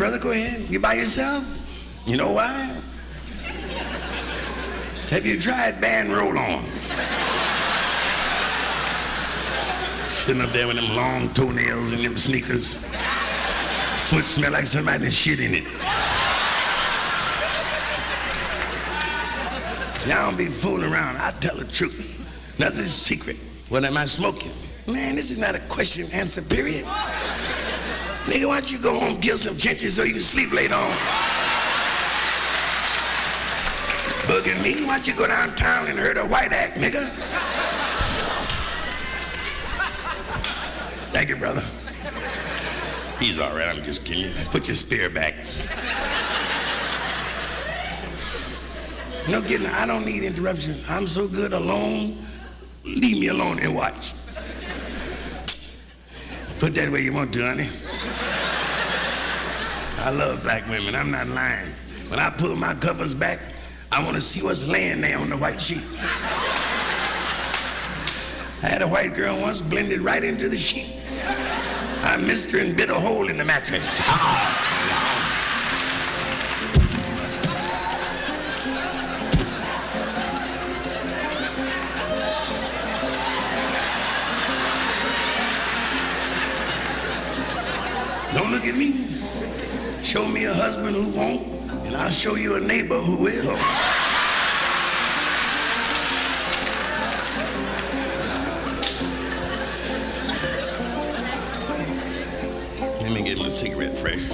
brother, go ahead. You by yourself? You know why? Have you tried Ban roll on? Sitting up there with them long toenails and them sneakers. Foot smell like somebody done shit in it. Y'all don't be fooling around. I tell the truth. Nothing's secret. What am I smoking? Man, this is not a question answer period. Nigga, why don't you go home, kill some chinches so you can sleep later on? Bugging me, why don't you go downtown and hurt a white act, nigga? Thank you, brother. He's all right, I'm just kidding. Put your spear back. No kidding, I don't need interruption. I'm so good alone. Leave me alone and watch. Put that where you want to, honey. I love black women, I'm not lying. When I pull my covers back, I want to see what's laying there on the white sheet. I had a white girl once blended right into the sheet. I missed her and bit a hole in the mattress. Ah. I'll show you a neighbor who will. Let me get my cigarette fresh.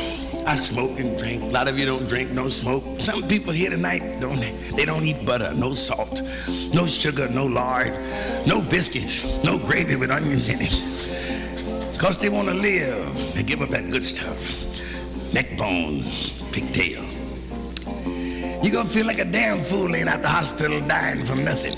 I smoke and drink. A lot of you don't drink, no smoke. Some people here tonight don't they don't eat butter, no salt, no sugar, no lard, no biscuits, no gravy with onions in it. Cause they want to live. They give up that good stuff. Neck bone, pigtail. You gonna feel like a damn fool laying out the hospital dying from nothing.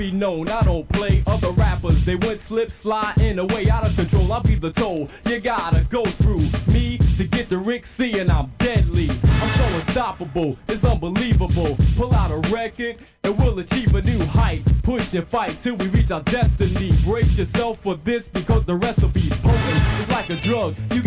Be known I don't play other rappers. They went slip, slide in a way out of control. I'll be the toll. You gotta go through me to get the Rick C, and I'm deadly. I'm so unstoppable, it's unbelievable. Pull out a record and we'll achieve a new height. Push and fight till we reach our destiny. Brace yourself for this because the be potent. It's like a drug, you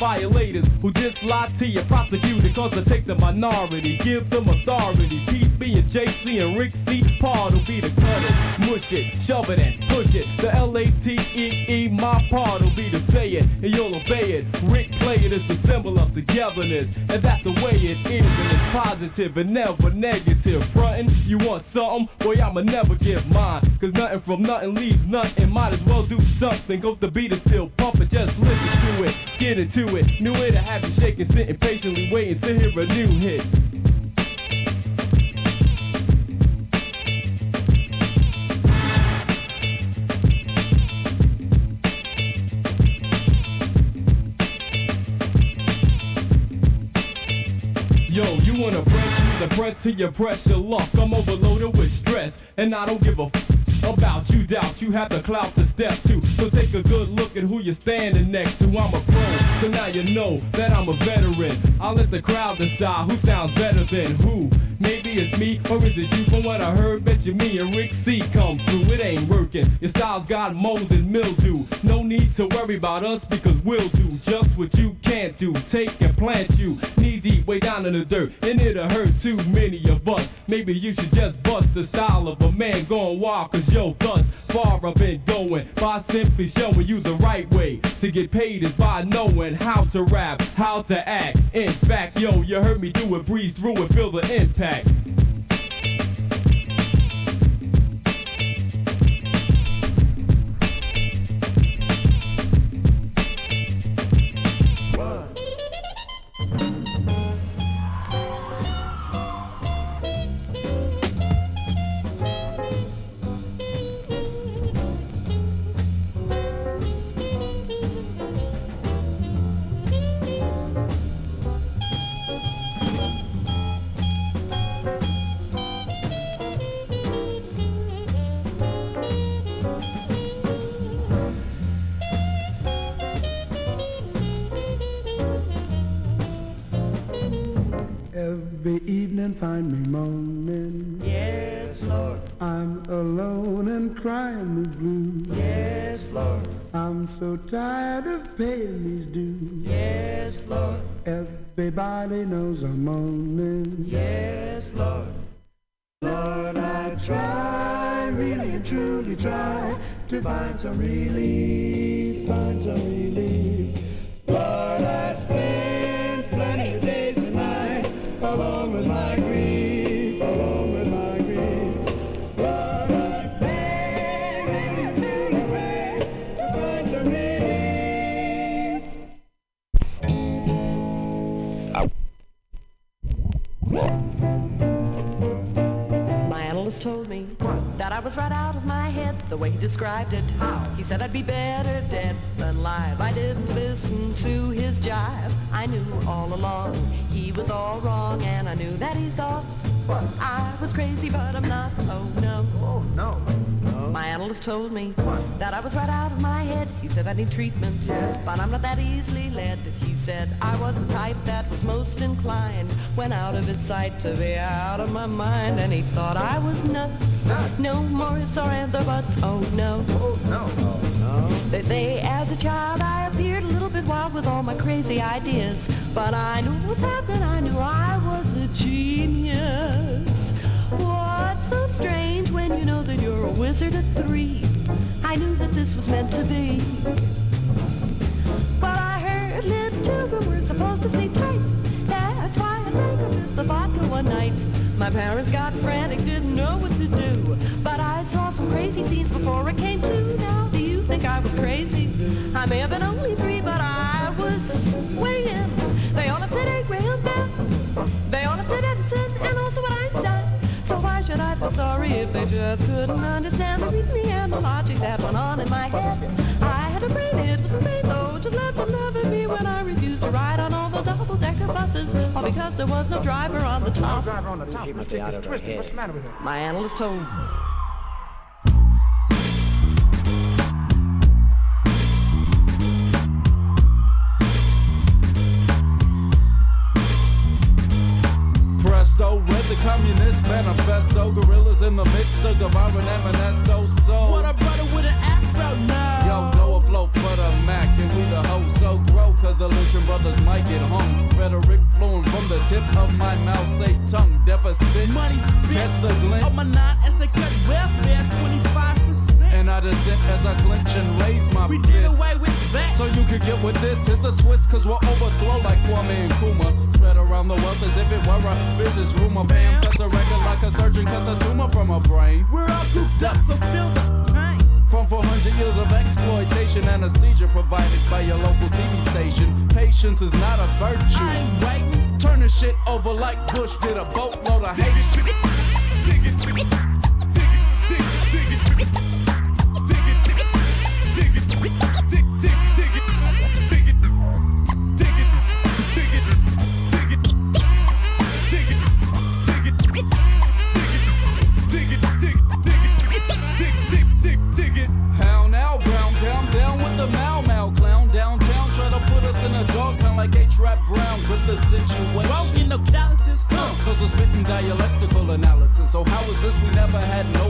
violators who just lie to you. Prosecute it cause I take the minority. Give them authority. Be in JC and Rick C. Part will be cut it, mush it, shove it and push it. The L-A-T-E-E, my part will be to say it and you'll obey it. Rick play it as a symbol of togetherness. And that's the way it is and it's positive and never negative. Frontin', you want something? Boy, I'ma never give mine. Cause nothing from nothing leaves nothing. Might as well do something. Cause the beat is still pumping. Just listen to it, get into it. Knew it to have you shaking, sitting patiently waiting to hear a new hit. The press press your luck. I'm overloaded with stress, and I don't give a f- about you. Doubt you have the clout to step to. So take a good look at who you're standing next to. I'm a pro, so now you know that I'm a veteran. I'll let the crowd decide who sounds better than who. Maybe it's me, or is it you? From what I heard, bet you me and Rick C come through. It ain't working. Your style's got mold and mildew. No need to worry about us because we'll do just what you can't do. Take and plant you knee deep way down in the dirt, and it'll hurt too many of us. Maybe you should just bust the style of a man going wild, cause yo, thus far I've been going by simply showing you the right way to get paid is by knowing how to rap, how to act. In fact, yo, you heard me do it, breeze through it, feel the impact. Find me moaning. Yes, Lord. I'm alone and crying the blues. Yes, Lord. I'm so tired of paying these dues. Yes, Lord. Everybody knows I'm moaning. Yes, Lord. Lord, I try, really and truly try to find some relief, find some relief. Lord, I spend right out of my head the way he described it. He said I'd be better dead than live. I didn't listen to his jive. I knew all along he was all wrong, and I knew that he thought I was crazy, but I'm not. Oh no. Oh no. My analyst told me that I was right out of my head. He said I need treatment, but I'm not that easily led. He said I was the type that was most inclined when out of his sight to be out of my mind. And he thought I was nuts. No more ifs or ands or buts. Oh no. Oh no. No. They say as a child I appeared a little bit wild with all my crazy ideas. But I knew what was happening. I knew I was a genius. What's so strange when you know that you're a wizard at three? I knew that this was meant to be. But I little children were supposed to sleep tight. That's why I drank a of vodka one night. My parents got frantic, didn't know what to do. But I saw some crazy scenes before I came to. Now, do you think I was crazy? I may have been only three, but I was swinging. They all have today, Graham Bell. They all have Edison and also what Einstein. So why should I feel sorry if they just couldn't understand the reasoning and the logic that went on in my head? I had a brain, it was insane though. Just let them laugh at me when I refused to ride on all the double-decker buses, all because there was no driver on the top. driver on the top. This chick is twisted. What's the matter with her? My analyst told me. Presto, read the Communist Manifesto, gorillas in the midst of Guevara and Emanesto. So, What a brother with an deficit. Money spent Catch the glint. on my nine as they cut welfare 25%. And I dissent as I clench and raise my We fist. did away with that. So you could get with this. It's a twist, cause we'll overthrow like Kwame Nkrumah. Spread around the wealth as if it were a business rumor. Bam, cuts a record like a surgeon cuts a tumor from a brain. We're all cooped up, so feel the pain. From 400 years of exploitation, anesthesia provided by your local TV station. Patience is not a virtue. I ain't waiting. Turn the shit over like Bush did a boatload of hate. This? We never had no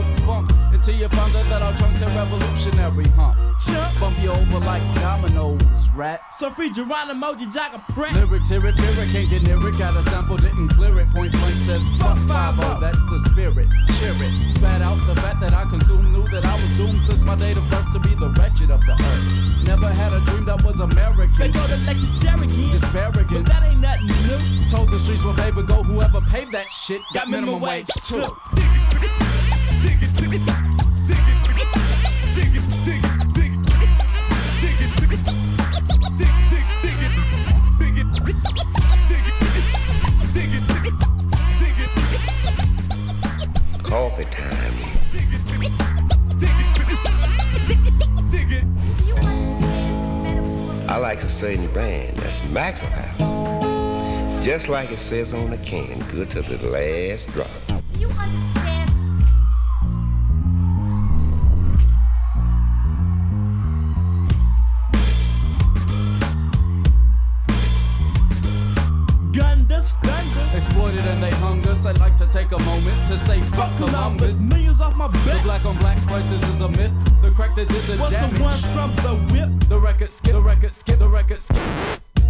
until you found out that our trunks are revolutionary, huh? Chump. Bump you over like dominoes, rat. So free Geronimo, you jack a prank. Lyrics, hear it, it, can't get near it. Got a sample, didn't clear it. Point blank says, fuck 5 that's the spirit. Cheer it. Spat out the fat that I consumed, knew that I was doomed since my date of birth to be the wretched of the earth. Never had a dream that was American. They go to Lake Cherokee. Disparaging. But that ain't nothing new. Told the streets will favor go whoever paved that shit. Got minimum wage too. Coffee I like to a certain brand that's Maxwell. Just like it says on the can, good to the last drop. You understand? Gundus, Gundus. Exploited and they hung us. I'd like to take a moment to say fuck Columbus. Columbus. Millions off my The black on black crisis is a myth. The crack that did the What's damage. the one from the whip? The record skip, the record skip, the record skip.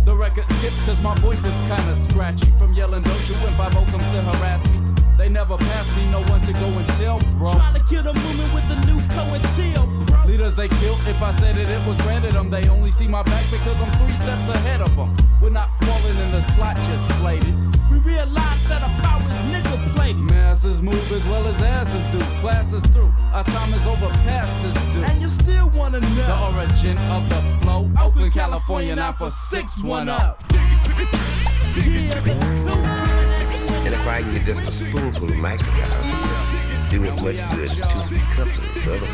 The record skips cause my voice is kinda scratchy From yelling don't you when 5 comes to harass me They never pass me, no one to go and tell, bro. Trying to kill the movement with the new co bro. Leaders they killed, if I said it, it was random. They only see my back because I'm three steps ahead of them. We're not falling in the slot, just slated. We realize that our power is nickel plated. Masses move as well as asses do. Classes through, our time is over past this due. And you still wanna know the origin of the flow. Oakland, California, now for six one up. And if I can get just a spoonful of microdose, do as much good two, three cups of the other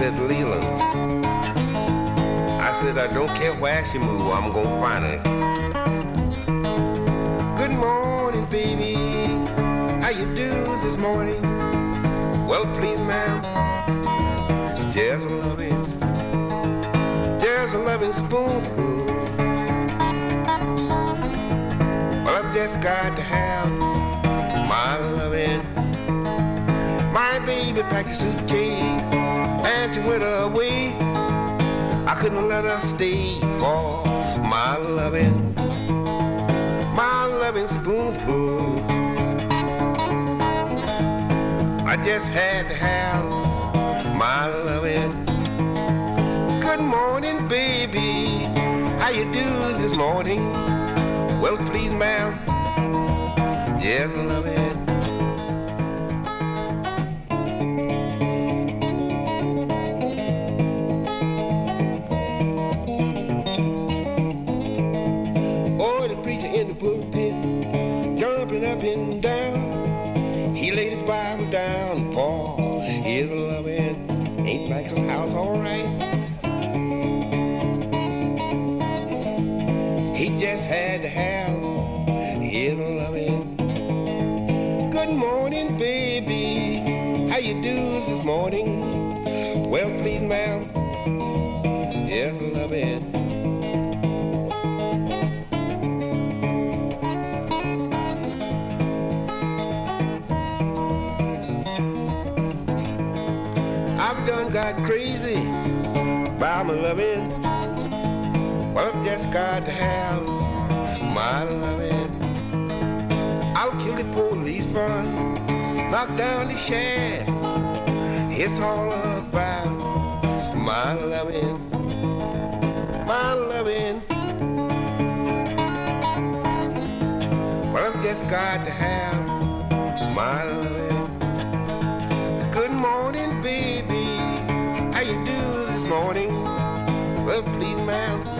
said Leland. I don't care where she move, I'm gonna find her. Good morning, baby. How you do this morning? Well, please, ma'am. There's a loving, spoon. there's a loving spoon. Well, I've just got to have my loving. My baby packed a suitcase and she went away. I couldn't let her stay for my loving, my loving spoonful. I just had to have my loving. Good morning, baby. How you do this morning? Well, please, ma'am. Just makes a house alright. Loving. my loving. Well, I've just got to have my loving. I'll kill the policeman, knock down the sheriff. It's all about my loving, my loving. Well, I've just got to have my loving. Good morning, baby. Morning? Well, please, ma'am.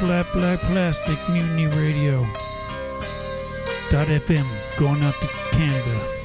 Flat Black Plastic Mutiny Radio. Dot FM going out to Canada.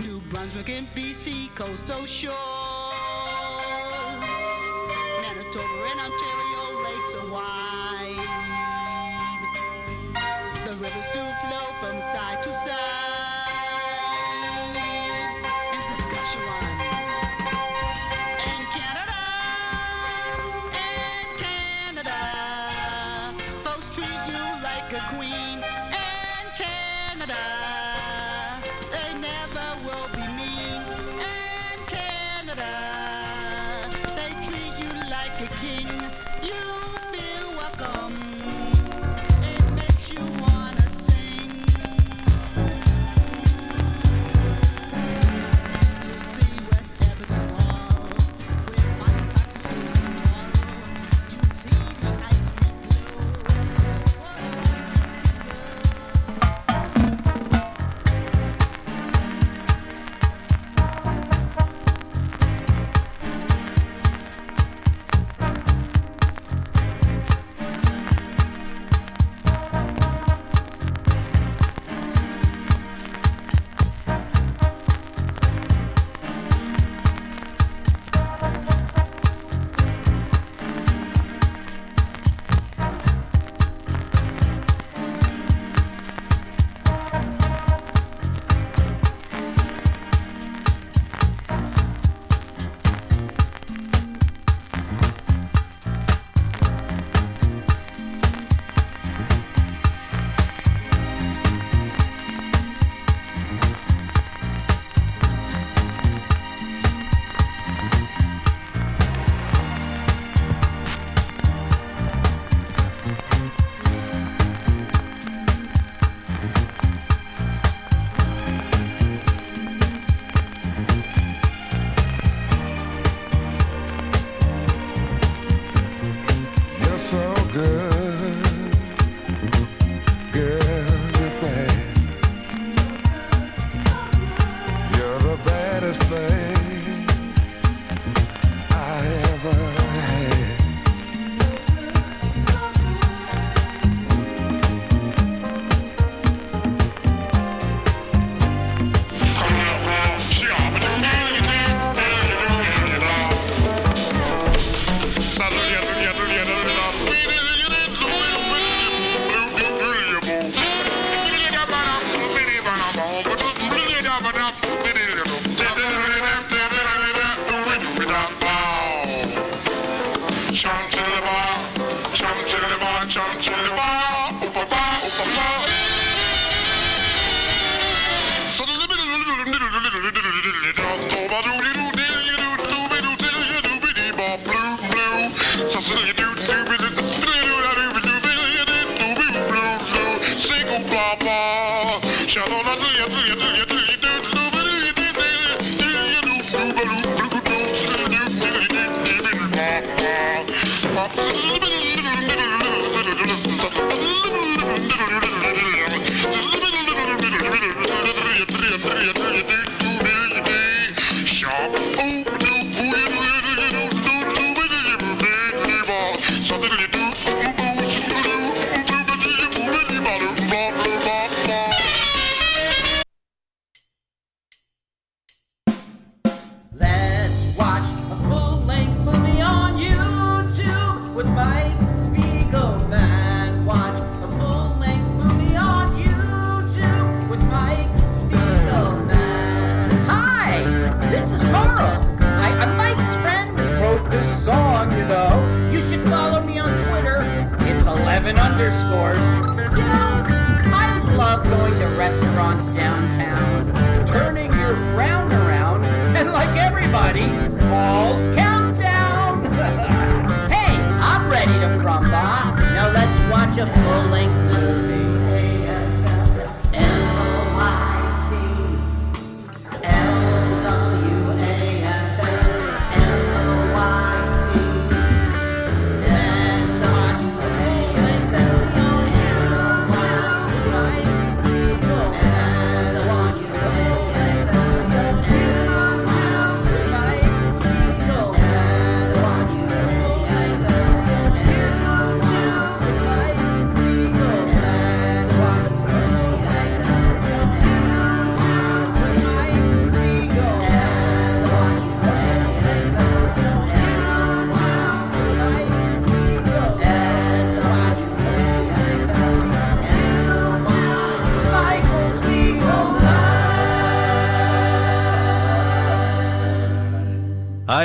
New Brunswick and BC, coastal shores.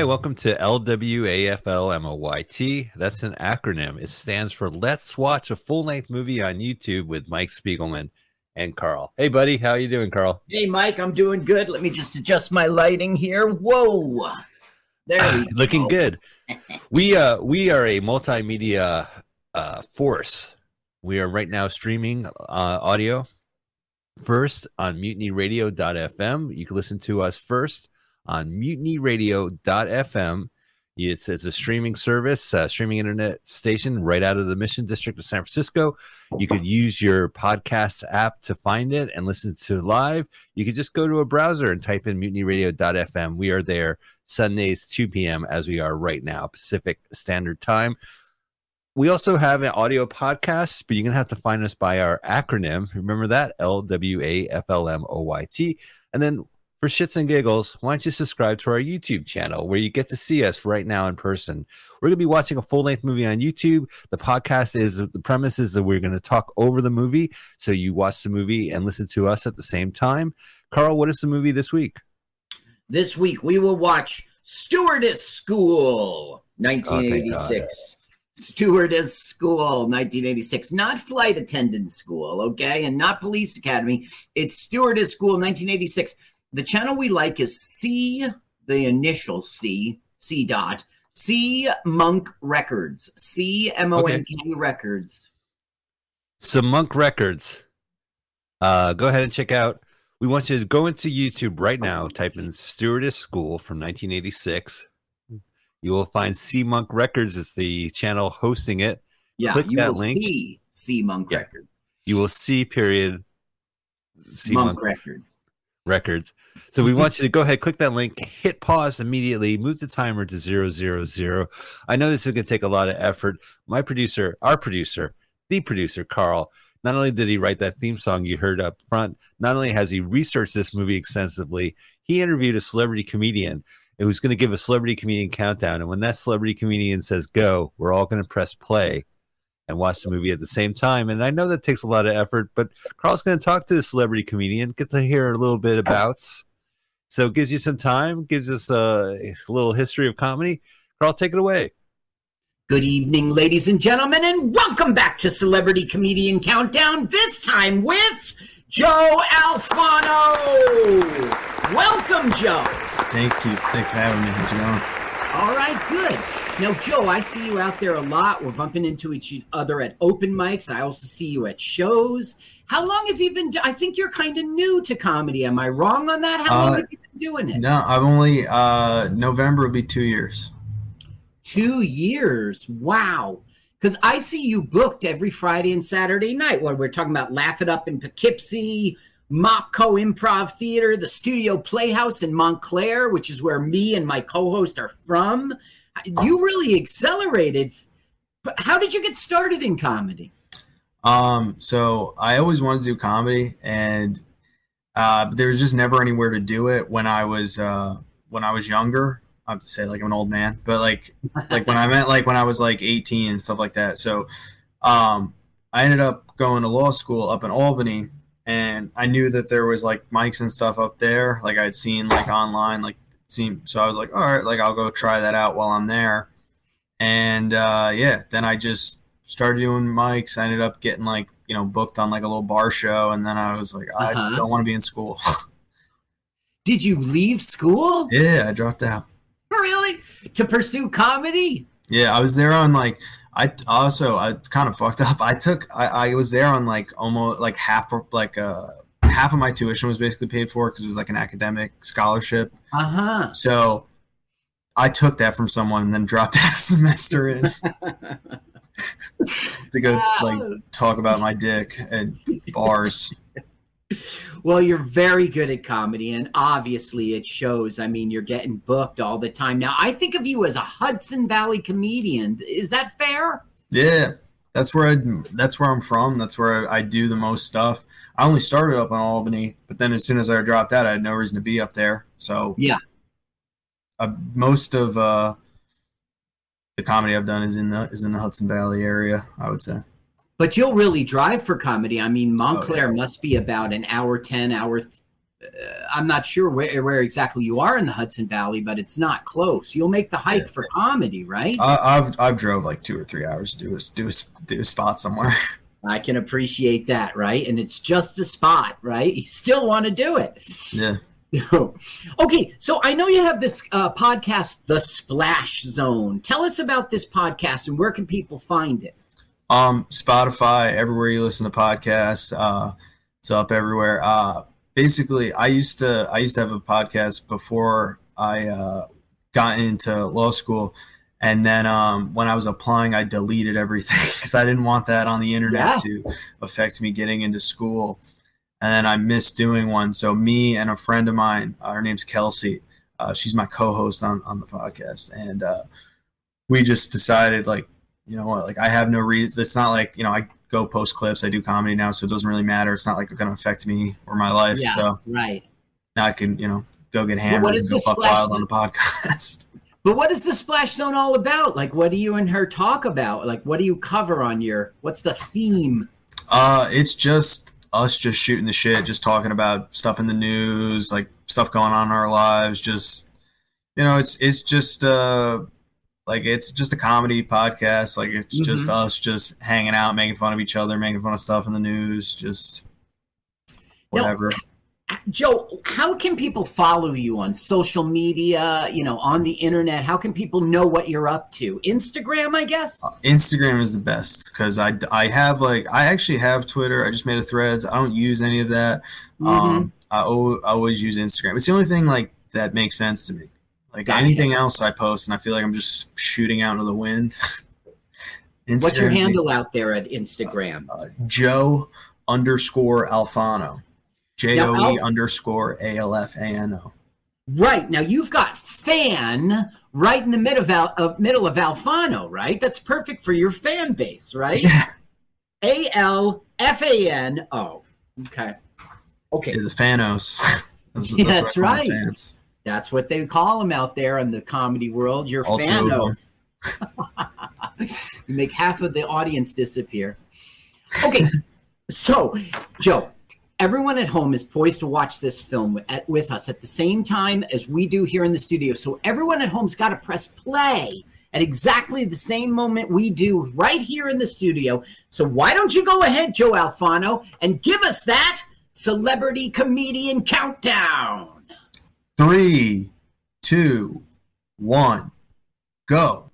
Hi, welcome to LWAFLMOYT. That's an acronym. It stands for Let's Watch a Full Length Movie on YouTube with Mike Spiegelman and Carl. Hey, buddy, how you doing, Carl? Hey, Mike, I'm doing good. Let me just adjust my lighting here. Whoa. There we Looking good. we uh we are a multimedia uh force. We are right now streaming uh, audio first on mutinyradio.fm. You can listen to us first on mutinyradio.fm. It's, it's a streaming service, uh, streaming internet station right out of the Mission District of San Francisco. You could use your podcast app to find it and listen to live. You could just go to a browser and type in mutinyradio.fm. We are there Sundays, 2 p.m., as we are right now, Pacific Standard Time. We also have an audio podcast, but you're going to have to find us by our acronym. Remember that? L W A F L M O Y T. And then for shits and giggles, why don't you subscribe to our YouTube channel where you get to see us right now in person? We're going to be watching a full length movie on YouTube. The podcast is the premise is that we're going to talk over the movie. So you watch the movie and listen to us at the same time. Carl, what is the movie this week? This week we will watch Stewardess School, Oh, 1986. Stewardess School, 1986. Not Flight Attendant School, okay? And not Police Academy. It's Stewardess School, 1986. The channel we like is C, the initial C, C dot, C Monk Records. C M O N K Records. Some Monk Records. Uh, go ahead and check out. We want you to go into YouTube right now, type in Stewardess School from 1986. You will find C Monk Records is the channel hosting it. Yeah, Click you that will link. see C Monk Yeah. Records. You will see period C Monk Monk Records. Records. So we want you to go ahead, click that link, hit pause immediately, move the timer to zero zero zero. I know this is going to take a lot of effort. My producer, our producer, the producer, Carl, not only did he write that theme song you heard up front, not only has he researched this movie extensively, he interviewed a celebrity comedian who's going to give a celebrity comedian countdown. And when that celebrity comedian says go, we're all going to press play and watch the movie at the same time. And I know that takes a lot of effort, but Carl's going to talk to the celebrity comedian, get to hear a little bit about. So it gives you some time, gives us a, little history of comedy. Carl, take it away. Good evening, ladies and gentlemen, and welcome back to Celebrity Comedian Countdown, this time with Joe Alfano. Welcome, Joe. Thank you. Thanks for having me. How's it going? All right, good. Now, Joe, I see you out there a lot. We're bumping into each other at open mics. I also see you at shows. How long have you been? Do- I think you're kind of new to comedy. Am I wrong on that? How long Uh, have you been doing it? No, I've only uh November will be two years. Two years. Wow. Because I see you booked every Friday and Saturday night. What we're talking about, Laugh It Up in Poughkeepsie, Mopco Improv Theater, the Studio Playhouse in Montclair, which is where me and my co-host are from. You really accelerated. How did you get started in comedy? Um, so I always wanted to do comedy, and uh, there was just never anywhere to do it when I was uh when I was younger. I have to say like I'm an old man, but like like when I meant like when I was like 18 and stuff like that. So um, I ended up going to law school up in Albany, and I knew that there was like mics and stuff up there. Like I'd seen like online, like seen. So I was like, all right, like I'll go try that out while I'm there. And uh, yeah, then I just started doing mics. I ended up getting like you know booked on like a little bar show, and then I was like, I Uh-huh. don't want to be in school. Did you leave school? yeah, I dropped out. Really? To pursue comedy? Yeah, I was there on like I also I kind of fucked up. I took I, I was there on like almost like half of like uh half of my tuition was basically paid for because it was like an academic scholarship. Uh huh. So I took that from someone and then dropped out a semester in to go like talk about my dick and bars. Well, you're very good at comedy, and obviously it shows. I mean, you're getting booked all the time. Now, I think of you as a Hudson Valley comedian. Is that fair? Yeah, that's where I that's where I'm from. That's where I, I do the most stuff. I only started up in Albany, but then as soon as I dropped out, I had no reason to be up there. So yeah, uh, most of uh, the comedy I've done is in the is in the Hudson Valley area. I would say. But you'll really drive for comedy. I Oh, mean, Montclair must be about an hour 10, hour uh, I'm not sure where, where exactly you are in the Hudson Valley, but it's not close. You'll make the hike for comedy, right? I, I've I've drove like two or three hours to do a do a, do a spot somewhere. I can appreciate that, right? And it's just a spot, right? You still want to do it. Yeah. okay, so I know you have this uh, podcast, The Splash Zone. Tell us about this podcast and where can people find it? Um, Spotify, everywhere you listen to podcasts, uh, it's up everywhere. Uh, basically, I used to I used to have a podcast before I uh, got into law school, and then um, when I was applying, I deleted everything because I didn't want that on the internet Yeah. to affect me getting into school. And then I missed doing one. So me and a friend of mine, uh, her name's Kelsey. Uh, she's my co-host on on the podcast, and uh, we just decided like you know what like i have no reason it's not like you know i go post clips i do comedy now so it doesn't really matter it's not like it's going to affect me or my life Yeah, so right. now i can you know go get hammered what and go fuck wild on the podcast But what is the Splash Zone all about? Like, what do you and her talk about? Like, what do you cover on your? What's the theme? uh it's just us just shooting the shit just talking about stuff in the news like stuff going on in our lives just you know it's it's just uh like it's just a comedy podcast like it's just Mhm. us just hanging out making fun of each other making fun of stuff in the news just Now, whatever Joe, how can people follow you on social media? You know, on the internet. How can people know what you're up to? Instagram, I guess. Instagram is the best because I, I have like I actually have Twitter. I just made a Threads. I don't use any of that. Mm-hmm. Um, I, I always use Instagram. It's the only thing like that makes sense to me. Like Gotcha. anything else I post, and I feel like I'm just shooting out into the wind. What's your handle out there at Instagram? Joe underscore Alfano. J O E underscore A L F A N O. Right now, you've got fan right in the middle of, Al, of middle of Alfano, right? That's perfect for your fan base, right? A L F A N O. Okay. Okay. The Fanos. That's, Yeah, that's right. That's what they call them out there in the comedy world. Your All fanos. you make half of the audience disappear. Okay, so Joe, everyone at home is poised to watch this film at, with us at the same time as we do here in the studio. So everyone at home's got to press play at exactly the same moment we do right here in the studio. So why don't you go ahead, Joe Alfano, and give us that celebrity comedian countdown? Three, two, one, go.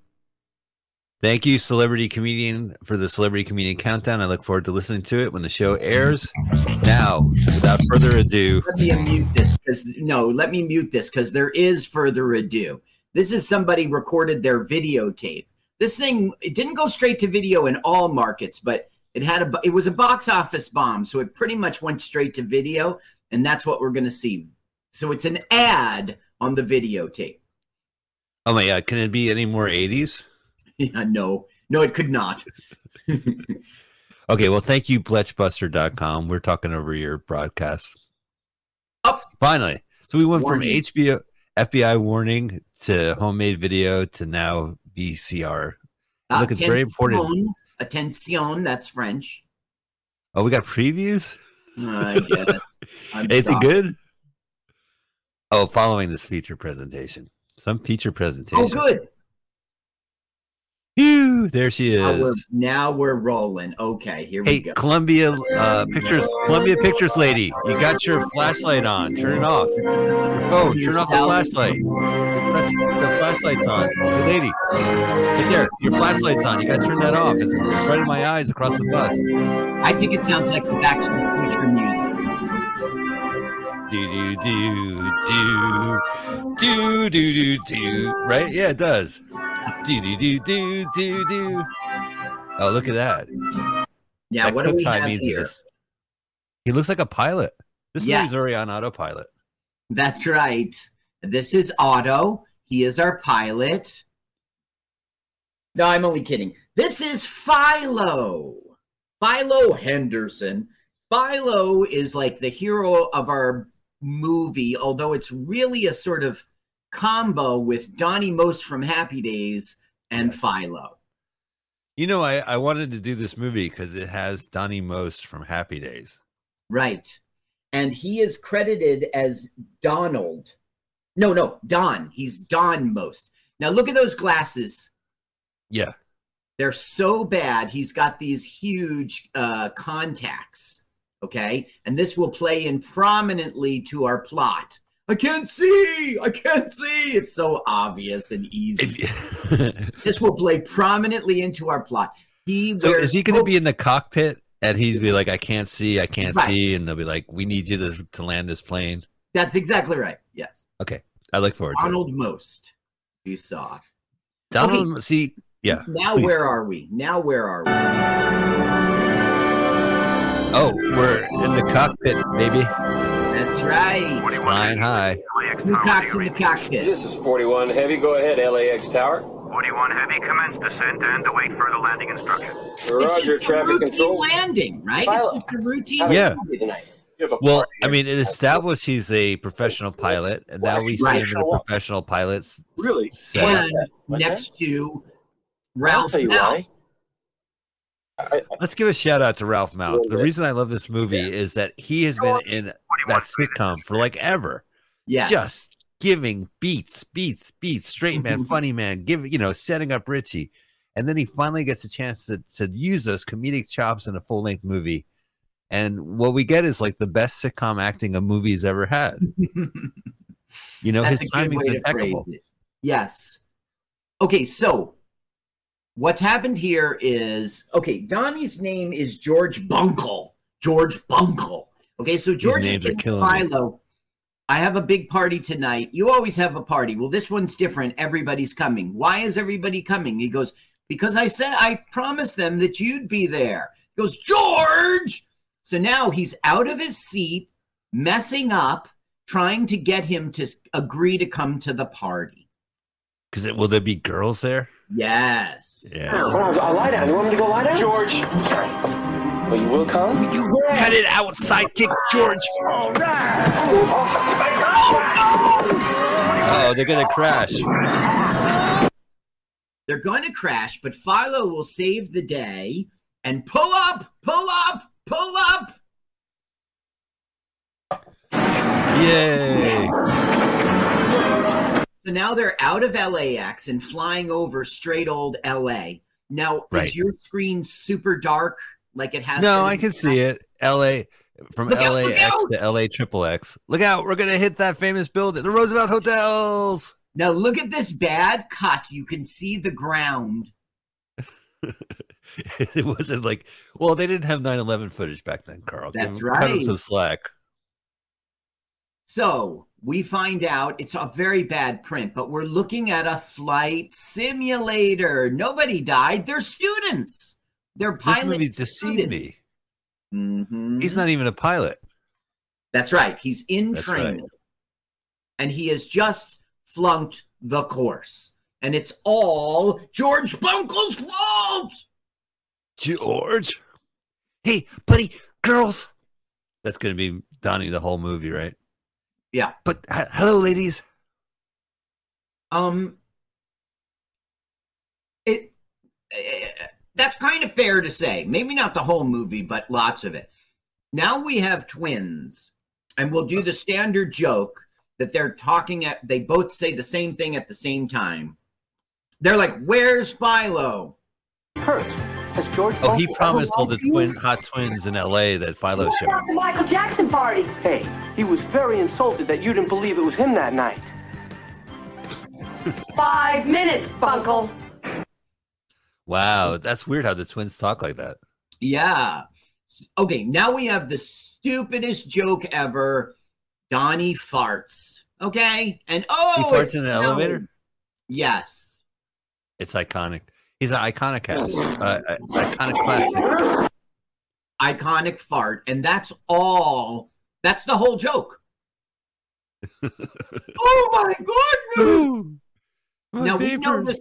Thank you, celebrity comedian, for the celebrity comedian countdown. I look forward to listening to it when the show airs. Now, without further ado, Let me mute this because no, let me mute this because there is further ado. This is somebody recorded their videotape. This thing it didn't go straight to video in all markets, but it had a it was a box office bomb, so it pretty much went straight to video, and that's what we're gonna see. So it's an ad on the videotape. oh my god, can it be any more 80s? Yeah, no, no, it could not. Okay, well, thank you, Bletchbuster.com. We're talking over your broadcast. Finally. So we went Warning. from HBO, FBI warning to homemade video to now VCR. Look, it's very important. Attention, that's French. Oh, we got previews? I guess. I'm Anything good? Oh, following this feature presentation. Some feature presentation. Oh, good. Phew, there she Now we're, is. now we're rolling. Okay, here we go. Hey. Columbia uh, Pictures, Columbia Pictures lady, you got your flashlight on. Turn it off. Phone, turn off the flashlight. The flashlight's on. Hey, lady, right there, your flashlight's on. You got to turn that off. It's, it's right in my eyes across the bus. I think it sounds like the Back Future music. Do do do do do do do do. Right? Yeah, it does. Do do do do do do. Oh, look at that. Yeah, That what do we have here? this- He looks like a pilot. This Yes. movie's already on autopilot. That's right. This is Otto. He is our pilot. No, I'm only kidding. This is Philo. Philo Henderson. Philo is like the hero of our movie, although it's really a sort of combo with Donnie Most from Happy Days and Philo. You know, I, I wanted to do this movie because it has Donnie Most from Happy Days. Right. and he is credited as Donald. No, no, Don. He's Don most. Now look at those glasses. Yeah. They're so bad. He's got these huge uh, contacts. Okay. And this will play in prominently to our plot. I can't see. I can't see. It's so obvious and easy. this will play prominently into our plot. He So is he going to be in the cockpit and he's be like, I can't see, I can't Right. see, and they'll be like, we need you to, to land this plane. That's exactly right. Yes. Okay, I look forward to. Donald Most. You saw. Donald, see, yeah. Now please. where are we? Now where are we? Oh, we're in the cockpit, baby. That's right. Flying high. New cocks in the cockpit? This is 41 Heavy. Go ahead, LAX Tower. 41 Heavy, commence descent and await further landing instructions. Roger, it's just traffic a routine control. landing, right? Pilot. It's just a routine. Yeah. Tonight. Well, I mean, it established he's a professional pilot, and now we see him in the professional pilots. Really? Set. And next to I'll Ralph tell you Malph. why. Let's give a shout out to Ralph Malph. The reason I love this movie is that he has been in that sitcom for like ever. Yes. Just giving beats, beats, beats, straight man, Mm-hmm. funny man, give you know, setting up Richie. And then he finally gets a chance to, to use those comedic chops in a full length movie. And what we get is like the best sitcom acting a movie's ever had. You know, That's his a good timing's way to phrase impeccable. Yes. Okay, so what's happened here is okay, Donnie's name is George Bunkle. George Bunkle. Okay, so George names are and killing me. Philo. I have a big party tonight. You always have a party. Well, this one's different. Everybody's coming. Why is everybody coming? He goes, Because I said I promised them that you'd be there. He goes, George. So now he's out of his seat, messing up, trying to get him to agree to come to the party. Because will there be girls there? Yes. Yeah. Oh, I'll lie down. You want me to go lie down? George. Well, you will come? You cut it out, sidekick George. All Oh, they're gonna crash. They're going to crash, but Philo will save the day and pull up, pull up, pull up. Yay! So now they're out of LAX and flying over straight old LA. Now, Right. is your screen super dark like it has? No? I can see it. L.A. from Look LAX out! to LA triple X. Look out! We're gonna hit that famous building, the Roosevelt Hotels. Now look at this bad cut. You can see the ground. it wasn't like well, they didn't have 9/11 footage back then, Carl. That's Give, Cut them some slack. So we find out it's a very bad print, but we're looking at a flight simulator. Nobody died. They're students. They're pilots. This deceived me. Mhm. He's not even a pilot. That's right. He's in That's training. right. And he has just flunked the course. And it's all George Bunkle's fault. George. Hey, buddy, girls. That's gonna be Donnie the whole movie, right? Yeah. But h- hello, ladies. Um it eh, that's kind of fair to say. Maybe not the whole movie, but lots of it. Now we have twins, and we'll do the standard joke that they're talking at they both say the same thing at the same time. They're like, "Where's Philo?" Kurt, has George Oh, he promised all the twin hot twins in LA that Philo showed. the Michael Jackson party. Hey, he was very insulted that you didn't believe it was him that night. Five minutes, Bunkle. Wow, that's weird how the twins talk like that. Yeah. Okay, now we have the stupidest joke ever. Donnie farts. Okay, and oh, he farts it's in an Helen. elevator. Yes. It's iconic. He's an iconic house, uh, uh, iconic classic. iconic fart, and that's all. That's the whole joke. oh my goodness! My now we know this.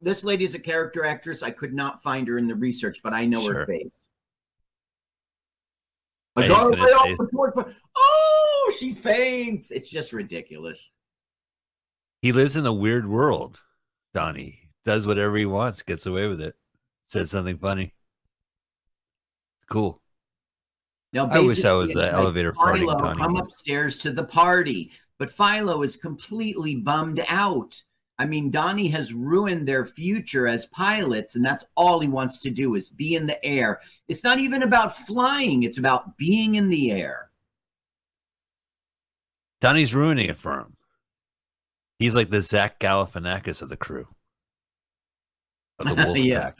This lady is a character actress. I could not find her in the research, but I know her face. I I was got gonna away off the board, but- Oh, she faints. It's just ridiculous. He lives in a weird world. Donnie does whatever he wants, gets away with it. Said something funny. Cool. Now, I wish I was an the like, elevator farting Philo, Donnie come upstairs to the party. But Philo is completely bummed out. I mean, Donnie has ruined their future as pilots, and that's all he wants to do is be in the air. It's not even about flying, it's about being in the air. Donnie's ruining it for him. He's like the Zach Galifianakis of the crew. Of the wolf Yeah. pack.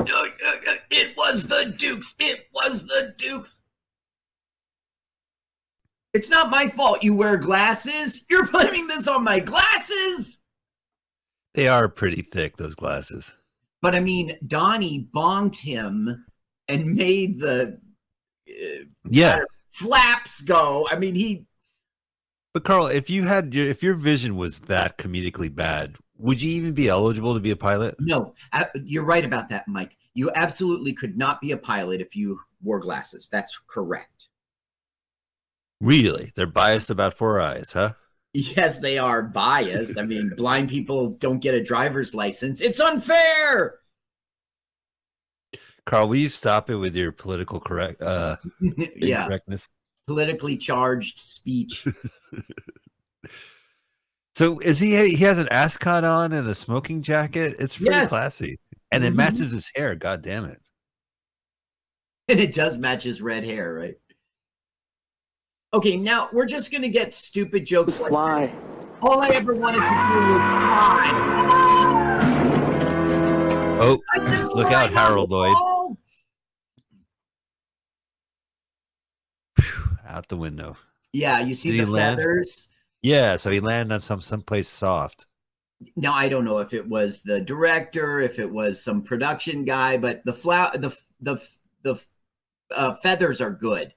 Uh, uh, uh, it was the Dukes. It was the Dukes. It's not my fault you wear glasses. You're blaming this on my glasses. They are pretty thick, those glasses. But I mean, Donnie bonked him and made the uh, Yeah. flaps go. I mean, he But Carl, if you had your if your vision was that comedically bad, would you even be eligible to be a pilot? no. You're right about that, Mike. You absolutely could not be a pilot if you wore glasses. That's correct. Really? They're biased about four eyes, huh? Yes, they are biased. I mean, blind people don't get a driver's license. It's unfair. Carl, will you stop it with your political correct uh Yeah. Politically charged speech. So is he he has an ascot on and a smoking jacket? It's pretty Yes. classy. And it Mhm. matches his hair, god damn it. and it does match his red hair, right? Okay, now we're just gonna get stupid jokes like fly. All I ever wanted to do was fly. Oh, said look out, Harold Lloyd. wall. Out the window. Yeah, you see Did he the land? Yeah, so he landed on some someplace soft. Now I don't know if it was the director, if it was some production guy, but the flower, the the the uh, feathers are good.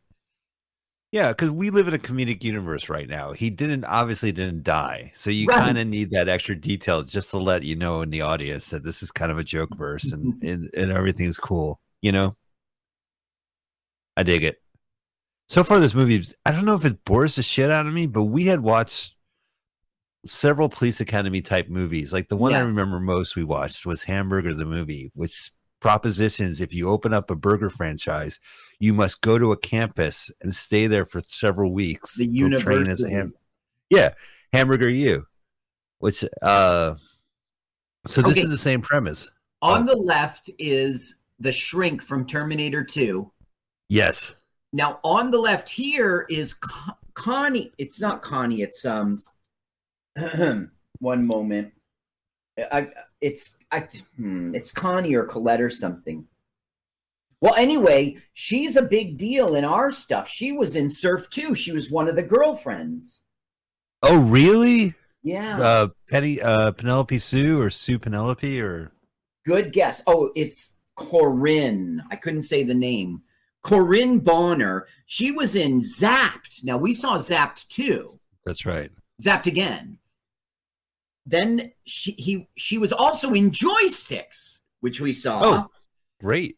Yeah, because we live in a comedic universe right now. He didn't obviously didn't die, so you Right. kind of need that extra detail just to let you know in the audience that this is kind of a joke verse and and, and everything's cool. You know, I dig it. So far, this movie, I don't know if it bores the shit out of me, but we had watched several police academy type movies. Like the one I remember most we watched was Hamburger the movie, which propositions if you open up a burger franchise, you must go to a campus and stay there for several weeks. The to train as a ham- yeah, Hamburger U. Which uh so this Okay. is the same premise. On the left is the shrink from Terminator 2. Yes. Now on the left here is Con- Connie. It's not Connie. It's um. one moment. I it's I hmm, it's Connie or Colette or something. Well, anyway, she's a big deal in our stuff. She was in Surf too. She was one of the girlfriends. Oh, really? Yeah. Uh Penny uh Penelope Sue or Sue Penelope or Good guess. Oh, it's Corinne. I couldn't say the name. Corinne Bohrer. She was in Zapped. Now we saw Zapped too. That's right. Zapped again. Then she he she was also in Joysticks, which we saw. Oh, great.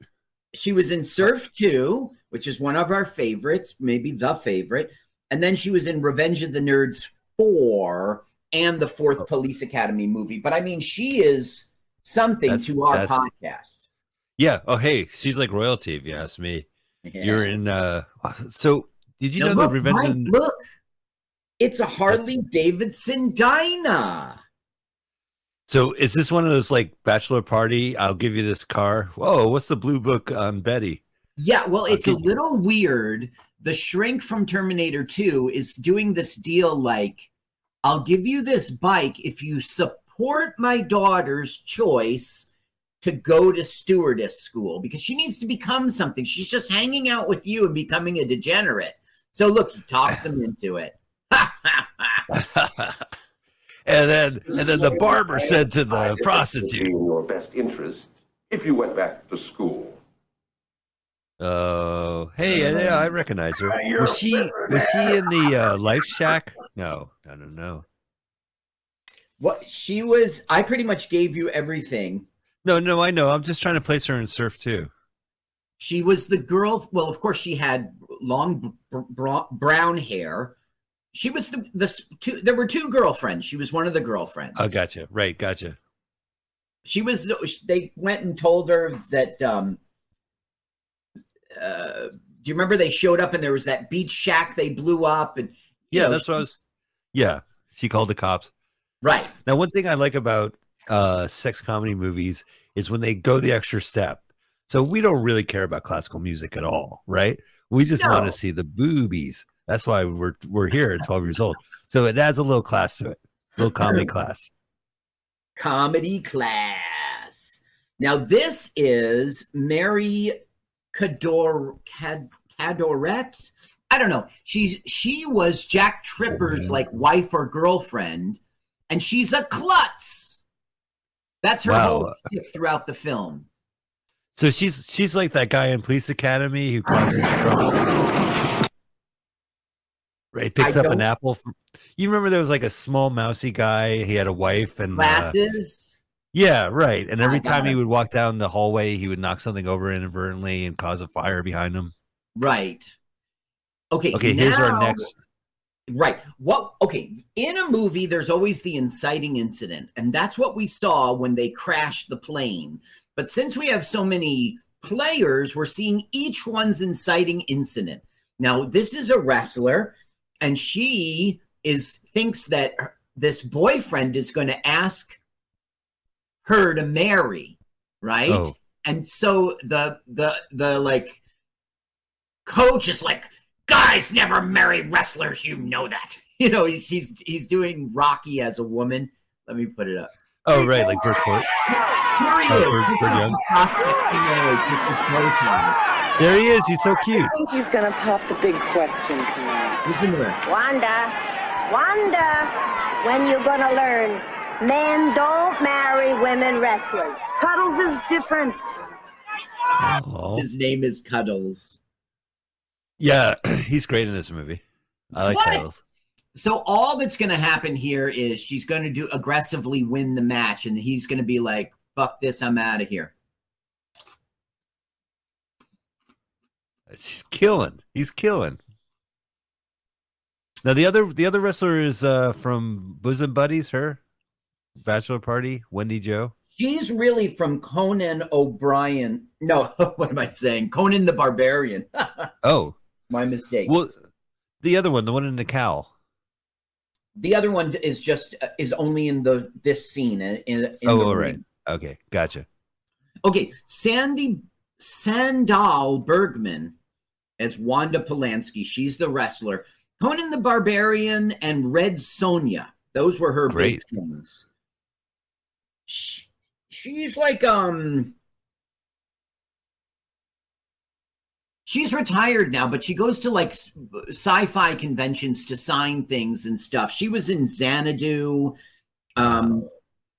She was in Surf 2, which is one of our favorites, maybe the favorite. And then she was in Revenge of the Nerds 4 and the Oh. fourth Police Academy movie. But I mean, she is something That's- to our podcast. Yeah. Oh, hey, she's like royalty, if you ask me. Yeah. You're in. uh So, did you Now know look, the Revenge? Mike, look, it's a Harley Davidson Dyna. So, is this one of those like bachelor party? I'll give you this car. Whoa, what's the blue book on Betty? Yeah, well, it's a little weird. The shrink from Terminator 2 is doing this deal like, I'll give you this bike if you support my daughter's choice to go to stewardess school because she needs to become something. She's just hanging out with you and becoming a degenerate. So, look, he talks him into it. And then, and then the barber said to the prostitute in your best interest if you went back to school. "Oh, hey, yeah, I recognize her. Was she was she in the uh, Life Shack? No, no, no, no, What she was, I pretty much gave you everything. No, no. I know. I'm just trying to place her in Surf too. She was the girl. Well, of course, she had long br- br- brown hair. She was the the two. There were two girlfriends. She was one of the girlfriends. Oh, gotcha. Right, gotcha. She was. They went and told her that um, uh, do you remember they showed up and there was that beach shack they blew up and Yeah, know, that's what I was. Yeah, she called the cops. Right. Now, one thing I like about uh, sex comedy movies is when they go the extra step. So we don't really care about classical music at all, right? We just want to see the boobies. That's why we're we're here at 12 years old. So it adds a little class to it, a little comedy class. comedy class. Now this is Mary Cador Cad, Cadorette. I don't know. She's she was Jack Tripper's like wife or girlfriend, and she's a klutz. That's her Wow. whole shtick throughout the film. So she's she's like that guy in Police Academy who causes trouble. Right, picks I up an don't- apple. From, you remember there was like a small mousy guy. He had a wife and uh, Glasses. Yeah, right. And every time he would walk down the hallway, he would knock something over inadvertently and cause a fire behind him. Right. Okay. Okay, here's our next. Right. What? Okay. In a movie, there's always the inciting incident, and that's what we saw when they crashed the plane. But since we have so many players, we're seeing each one's inciting incident. Now, this is a wrestler, and she is thinks that her- this boyfriend is going to ask her to marry, right? Oh. And so the the the like coach is like, guys never marry wrestlers, you know that. You know, he's he's, he's doing Rocky as a woman. Let me put it up. Oh, right, like Burt Court. Here he Oh, is. Burt- This Young. the prospect teenage with the showtime. There he is. He's so cute. I think he's gonna pop the big question tonight. Listen to her. Wanda, Wanda, when you gonna learn? Men don't marry women wrestlers. Cuddles is different. Oh. His name is Cuddles. Yeah, he's great in this movie. I like What? titles. So all that's going to happen here is she's going to do aggressively win the match, and he's going to be like, "Fuck this, I'm out of here." She's killing. He's killing. Now the other the other wrestler is uh from Bosom Buddies, her bachelor party, Wendie Jo. She's really from Conan O'Brien. No, what am I saying? Conan the Barbarian. Oh, My mistake. well, the other one, the one in the cow. the other one is just uh, is only in the this scene. In, in oh, the all right. Okay, gotcha. Okay, Sandy Sandahl Bergman as Wanda Polanski. She's the wrestler. Conan the Barbarian and Red Sonja. Those were her Great. big things. She, she's like um She's retired now, but she goes to like sci-fi conventions to sign things and stuff. She was in Xanadu. Um,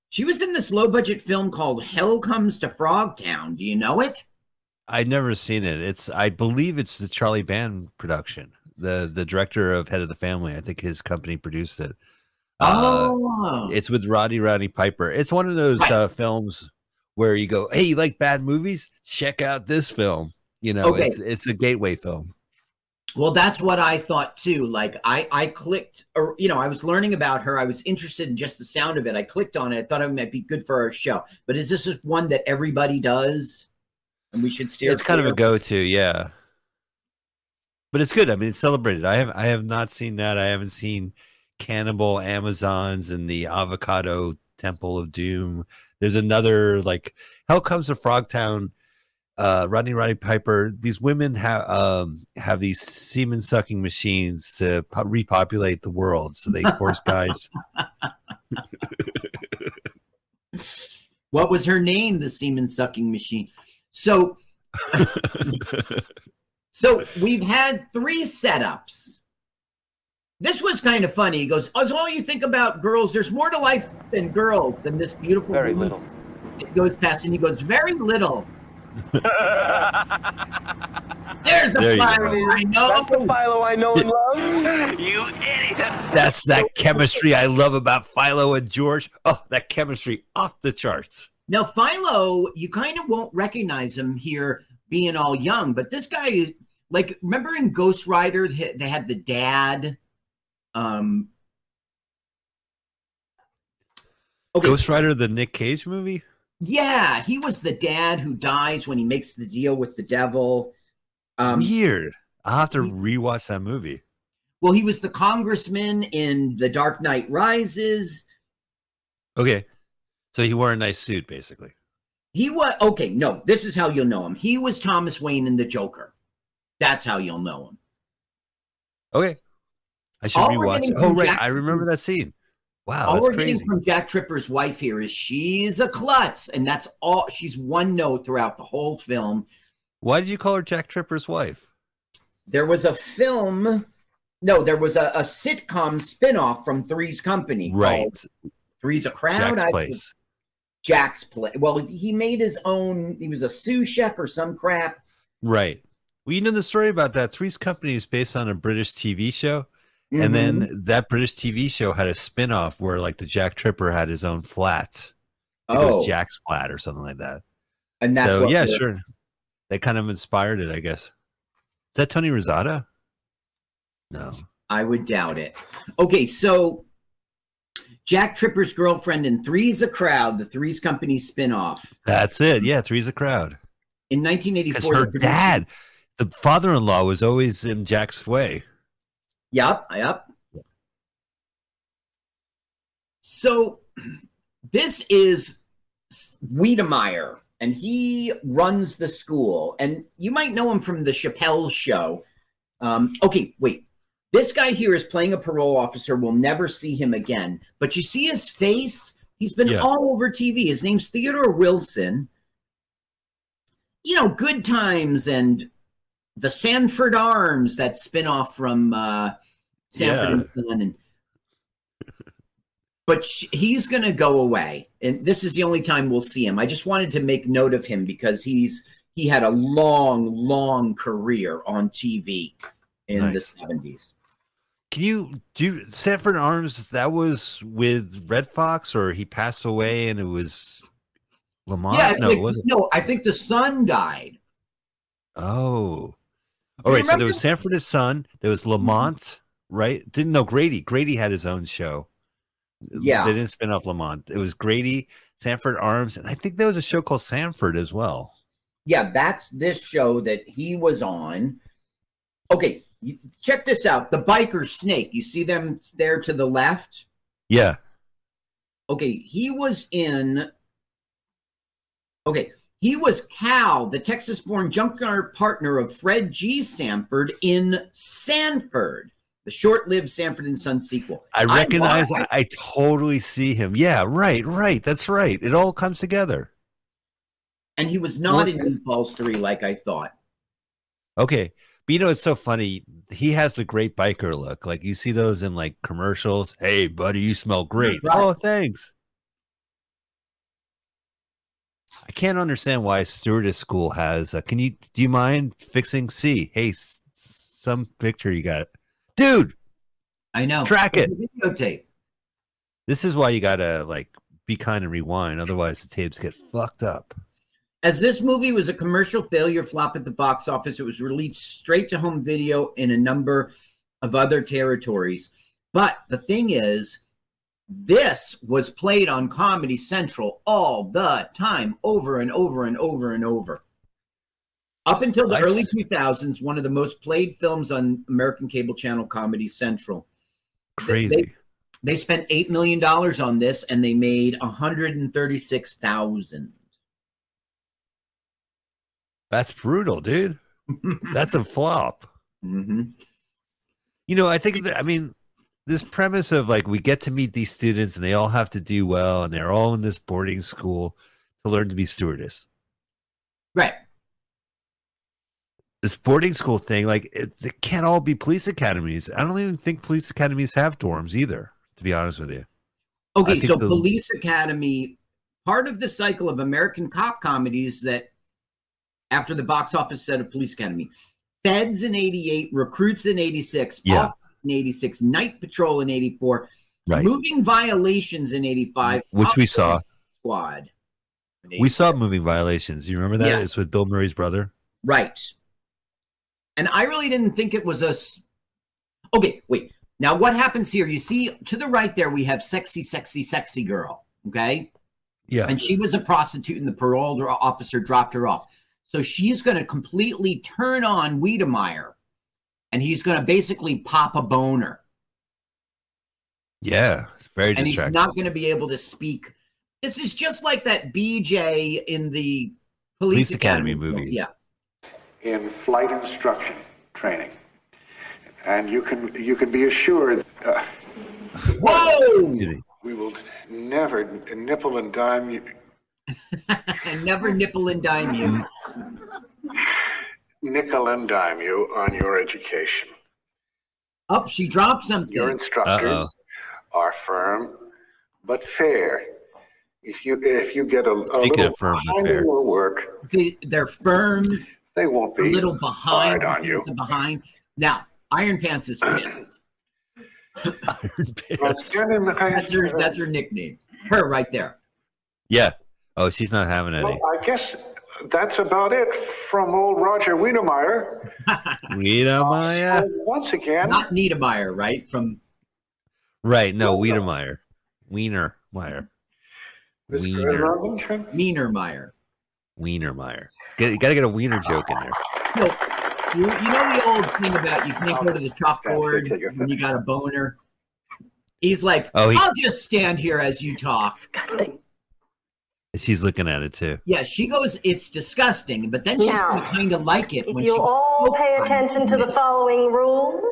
she was in this low-budget film called Hell Comes to Frogtown. Do you know it? I'd never seen it. It's I believe it's the Charlie Band production. The the director of Head of the Family. I think his company produced it. Uh, oh, It's with Roddy Roddy Piper. It's one of those Right. uh, films where you go, "Hey, you like bad movies? Check out this film." You know, Okay. it's it's a gateway film. well, that's what I thought too. Like I, I clicked, or you know, I was learning about her. I was interested in just the sound of it. I clicked on it. I thought it might be good for our show. But is this just one that everybody does, and we should steer? It's kind of a go-to, yeah. But it's good. I mean, it's celebrated. I have I have not seen that. I haven't seen Cannibal Amazons and the Avocado Temple of Doom. There's another like Hell Comes to Frogtown. Uh, Rodney Rodney Piper. These women have um have these semen sucking machines to po- repopulate the world. So they force guys. What was her name? The semen sucking machine. So, so we've had three setups. This was kind of funny. He goes, "As so all you think about girls, there's more to life than girls than this beautiful." Very woman." little. It goes past, and he goes, "Very little." There's a There you fire go. I know. That's the Philo I know and love. You idiot. That's that chemistry I love about Philo and George. Oh, that chemistry off the charts. Now, Philo, you kind of won't recognize him here being all young, but this guy is like, remember in Ghost Rider, they they had the dad. Um, okay, Ghost Rider, the Nick Cage movie. Yeah, he was the dad who dies when he makes the deal with the devil. Um, Weird. I'll have to rewatch that movie. Well, he was the congressman in The Dark Knight Rises. Okay. So he wore a nice suit, basically. He was okay. No, this is how you'll know him. He was Thomas Wayne in The Joker. That's how you'll know him. Okay. I should All rewatch. Oh, right. Jack- I remember that scene. Wow, all we're crazy. getting from Jack Tripper's wife here is she's a klutz, and that's all. She's one note throughout the whole film. Why did you call her Jack Tripper's wife? There was a film. No, there was a, a sitcom spinoff from Three's Company. Right. Three's a Crowd. Jack's I- place. Jack's place. Well, he made his own. He was a sous chef or some crap. Right. Well, you know the story about that. Three's Company is based on a British TV show. And Mm-hmm. then that British TV show had a spin off where, like, the Jack Tripper had his own flat. Oh. Jack's flat or something like that. And that's so, yeah, sure. That kind of inspired it, I guess. Is that Tony Rosada? No. I would doubt it. Okay, so Jack Tripper's girlfriend in Three's a Crowd, the Three's Company spinoff. That's it. Yeah, Three's a crowd. In Because 1984, her dad, the father in law, was always in Jack's way. Yep, yep. So this is Wiedemeyer, and he runs the school. And you might know him from the Chappelle show. Um, okay, wait. This guy here is playing a parole officer. We'll never see him again. But you see his face? He's been Yeah. all over TV. His name's Theodore Wilson. You know, Good Times and the Sanford Arms, that spinoff from uh, Sanford and Son. And, but sh- he's going to go away, and this is the only time we'll see him. I just wanted to make note of him because he's he had a long, long career on TV in Nice. the seventies. Can you do Sanford Arms? That was with Redd Foxx, or he passed away and it was Lamont? Yeah, no, like, it wasn't. no, I think the son died. Oh. All right. So there was Sanford his son. There was mm-hmm. Lamont, right? Didn't know Grady. Grady had his own show. Yeah. They didn't spin off Lamont. It was Grady, Sanford Arms, and I think there was a show called Sanford as well. Yeah, that's this show that he was on. Okay, you, check this out. The biker snake. You see them there to the left? Yeah. Okay, he was in. Okay, he was Cal, the Texas born junkyard partner of Fred G. Sanford in Sanford, the short lived Sanford and Son sequel. I recognize. I- I, totally see him. Yeah. Right. Right. That's right. It all comes together. and he was not in Meatballs 3 like I thought. Okay. But you know, it's so funny. He has the great biker look. Like you see those in like commercials. Hey, buddy, you smell great. Right. Oh, thanks. I can't understand why stewardess school has. Uh, can you do you mind fixing C? Hey, s- some picture you got, dude. I know. Track it. Videotape. This is why you gotta like be kind and rewind. Otherwise, the tapes get fucked up. As this movie was a commercial failure flop at the box office, it was released straight to home video in a number of other territories. But the thing is, this was played on Comedy Central all the time, over and over and over and over. Up until the early s- 2000s, one of the most played films on American cable channel Comedy Central. Crazy. They, they spent $8 million on this and they made 136000 That's brutal, dude. That's a flop. Mm-hmm. You know, I think that I mean this premise of like we get to meet these students and they all have to do well and they're all in this boarding school to learn to be stewardess. Right. This boarding school thing, like it, it can't all be police academies. I don't even think police academies have dorms either. To be honest with you. Okay, so the- Police Academy, part of the cycle of American cop comedies that after the box office set of Police Academy, Feds in 88, Recruits in 86, Yeah. Off in 86, Night Patrol in 84, Right. Moving Violations in 85, Which we saw. Squad. We saw moving violations. You remember that? Yes. It's with Bill Murray's brother. Right. And I really didn't think it was a. Okay, wait. Now, what happens here? You see to the right there, we have sexy, sexy, sexy girl. Okay. Yeah. And she was a prostitute, and the parole officer dropped her off. So she's going to completely turn on Wiedemeyer and he's going to basically pop a boner. Yeah, it's very and he's not going to be able to speak. This is just like that BJ in the Police, Police Academy film. movies. Yeah. in flight instruction training. And you can you can be assured uh, Whoa! we will never nipple and dime you and never nipple and dime you. nickel and dime you on your education. Up, she dropped something. Your instructors Uh-oh. are firm but fair. If you if you get a, a Speaking little firm behind fair. in your work, See, they're firm, they won't be a little behind, on you. behind. Now, Iron Pants is pissed. That's That's her, that's her nickname. Her right there. Yeah. Oh, she's not having any. Well, I guess that's about it from old Roger Wiedemeyer. Wiedemeyer. Uh, once again, Not Niedermeyer, right? From Right. No, Wiedemeyer. Wiener Meyer. Wiener. Wienermeyer. Wienermeyer. You got to get a wiener joke in there. No, you, you know the old thing about you can't go to the chalkboard when you got a boner. He's like, Oh, he- I'll just stand here as you talk. She's looking at it too. Yeah, she goes, it's disgusting, but then she's Now, going to kind of like it If when you she. all pay attention to the following rules,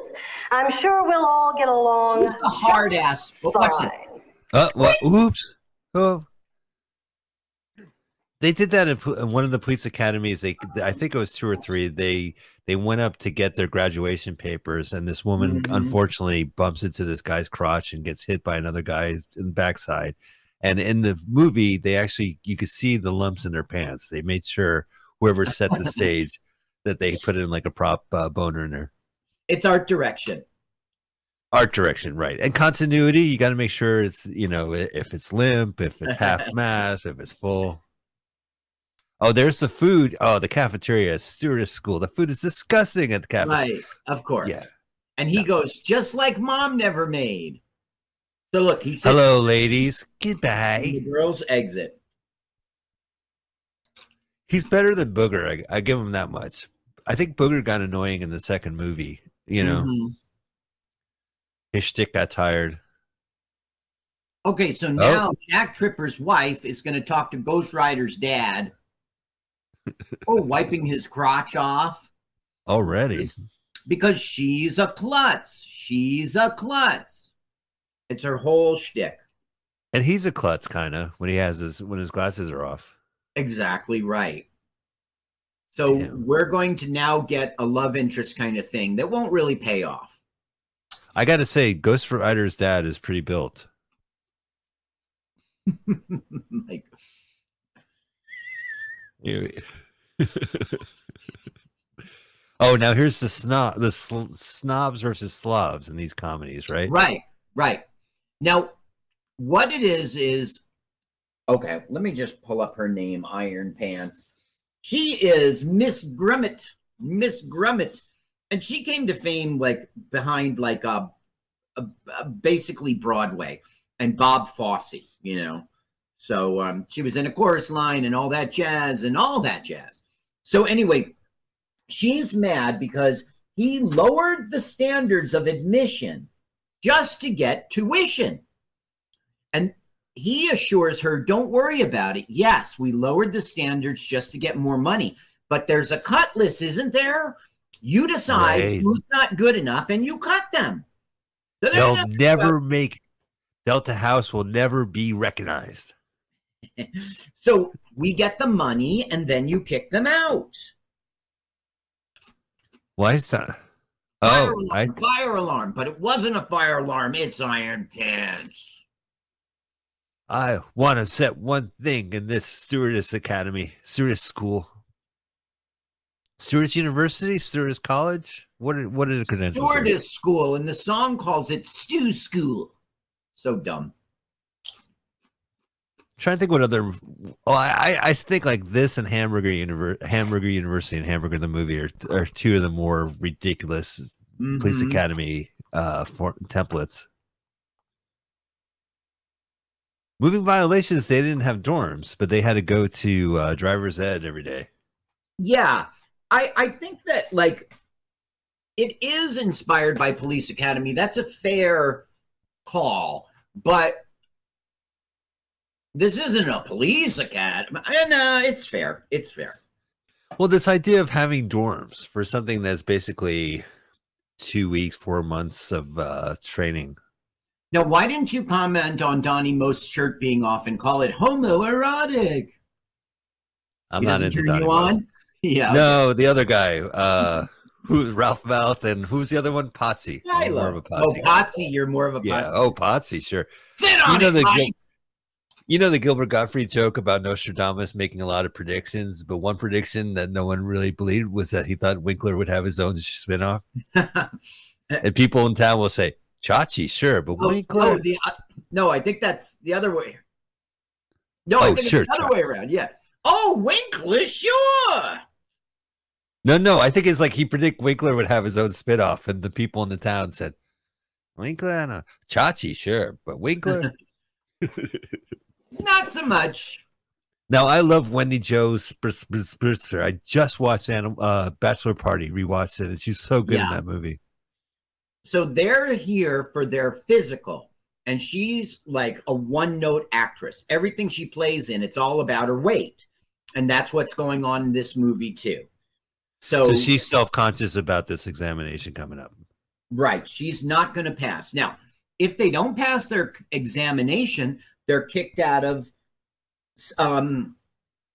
I'm sure we'll all get along. She's a hard ass. But watch this. Uh, what? Oops. Oh. They did that in, in one of the police academies. They, I think it was two or three. They they went up to get their graduation papers, and this woman Mhm. unfortunately bumps into this guy's crotch and gets hit by another guy in the backside. And in the movie, they actually you could see the lumps in their pants. They made sure whoever set the stage that they put in like a prop uh, boner in there. It's art direction. art direction right and continuity you got to make sure it's you know if it's limp if it's half mass if it's full oh there's the food oh the cafeteria stewardess school the food is disgusting at the cafeteria. Right, of course. Yeah. And he goes, just like mom never made. So look, he hello ladies Goodbye." The girls exit. he's better than booger I, I give him that much i think booger got annoying in the second movie you know Mhm. his shtick got tired Okay, so Oh. now Jack Tripper's wife is going to talk to Ghost Rider's dad. oh, wiping his crotch off already because she's a klutz. She's a klutz. It's her whole shtick. and he's a klutz kind of when he has his when his glasses are off Exactly right. So we're going to now get a love interest kind of thing that won't really pay off. i gotta say ghost rider's dad is pretty built like, oh, now here's the snob, the sl- snobs versus Slavs in these comedies, right? Right, right. Now, what it is is okay. Let me just pull up her name, Iron Pants. She is Miss Grummett, Miss Grummett, and she came to fame like behind like uh, uh, uh, basically Broadway and Bob Fosse, you know. So um, she was in a chorus line and all that jazz and all that jazz. So anyway, she's mad because he lowered the standards of admission just to get tuition. And he assures her, don't worry about it. Yes, we lowered the standards just to get more money, but there's a cut list, isn't there? You decide Right. who's not good enough and you cut them. So They'll never make Delta House will never be recognized. So we get the money and then you kick them out. Why is that? Fire, Oh, I, alarm, fire alarm, but it wasn't a fire alarm. It's Iron Pants. I want to set one thing in this stewardess academy, stewardess school, stewardess university, stewardess college. What are what are the credentials? Stewardess school, and the song calls it Stew School. So dumb. Trying to think what other. Oh, I I- I think like this and Hamburger Univer- Hamburger University and Hamburger the movie are are two of the more ridiculous police Mhm. academy uh for templates. Moving violations, they didn't have dorms, but they had to go to uh, driver's ed every day. Yeah, I I think that like it is inspired by Police Academy. That's a fair call, but this isn't a police academy. And uh, it's fair. It's fair. Well, this idea of having dorms for something that's basically two weeks, four months of uh, training. Now, why didn't you comment on Donnie Most shirt being off and call it homoerotic? I'm He not into Donnie you Most. on? Yeah. No, the other guy, uh, who's Ralph Malph, and who's the other one? Potsy. I'm Shiloh. more of a Oh, Potsy. guy. Potsy, you're more of a Yeah. Oh, Potsy, sure. Sit you on know it, the you know the Gilbert Gottfried joke about Nostradamus making a lot of predictions, but one prediction that no one really believed was that he thought Winkler would have his own spinoff. and people in town will say, "Chachi, sure, but Oh, Winkler." oh, the, uh, no, I think that's the other way. No, I Oh, think sure, it's the other way around. Yeah. Oh, Winkler, sure. No, no, I think it's like he predict Winkler would have his own spinoff, and the people in the town said, "Winkler, no. Chachi, sure, but Winkler." Not so much. Now I love Wendie Spr- Spritzer. I just watched Anim- uh, Bachelor Party, rewatched it, and she's so good in that movie. So they're here for their physical, and she's like a one note actress. Everything she plays in, it's all about her weight. And that's what's going on in this movie, too. So, So she's self conscious about this examination coming up. right, she's not going to pass. Now, if they don't pass their examination, they're kicked out of um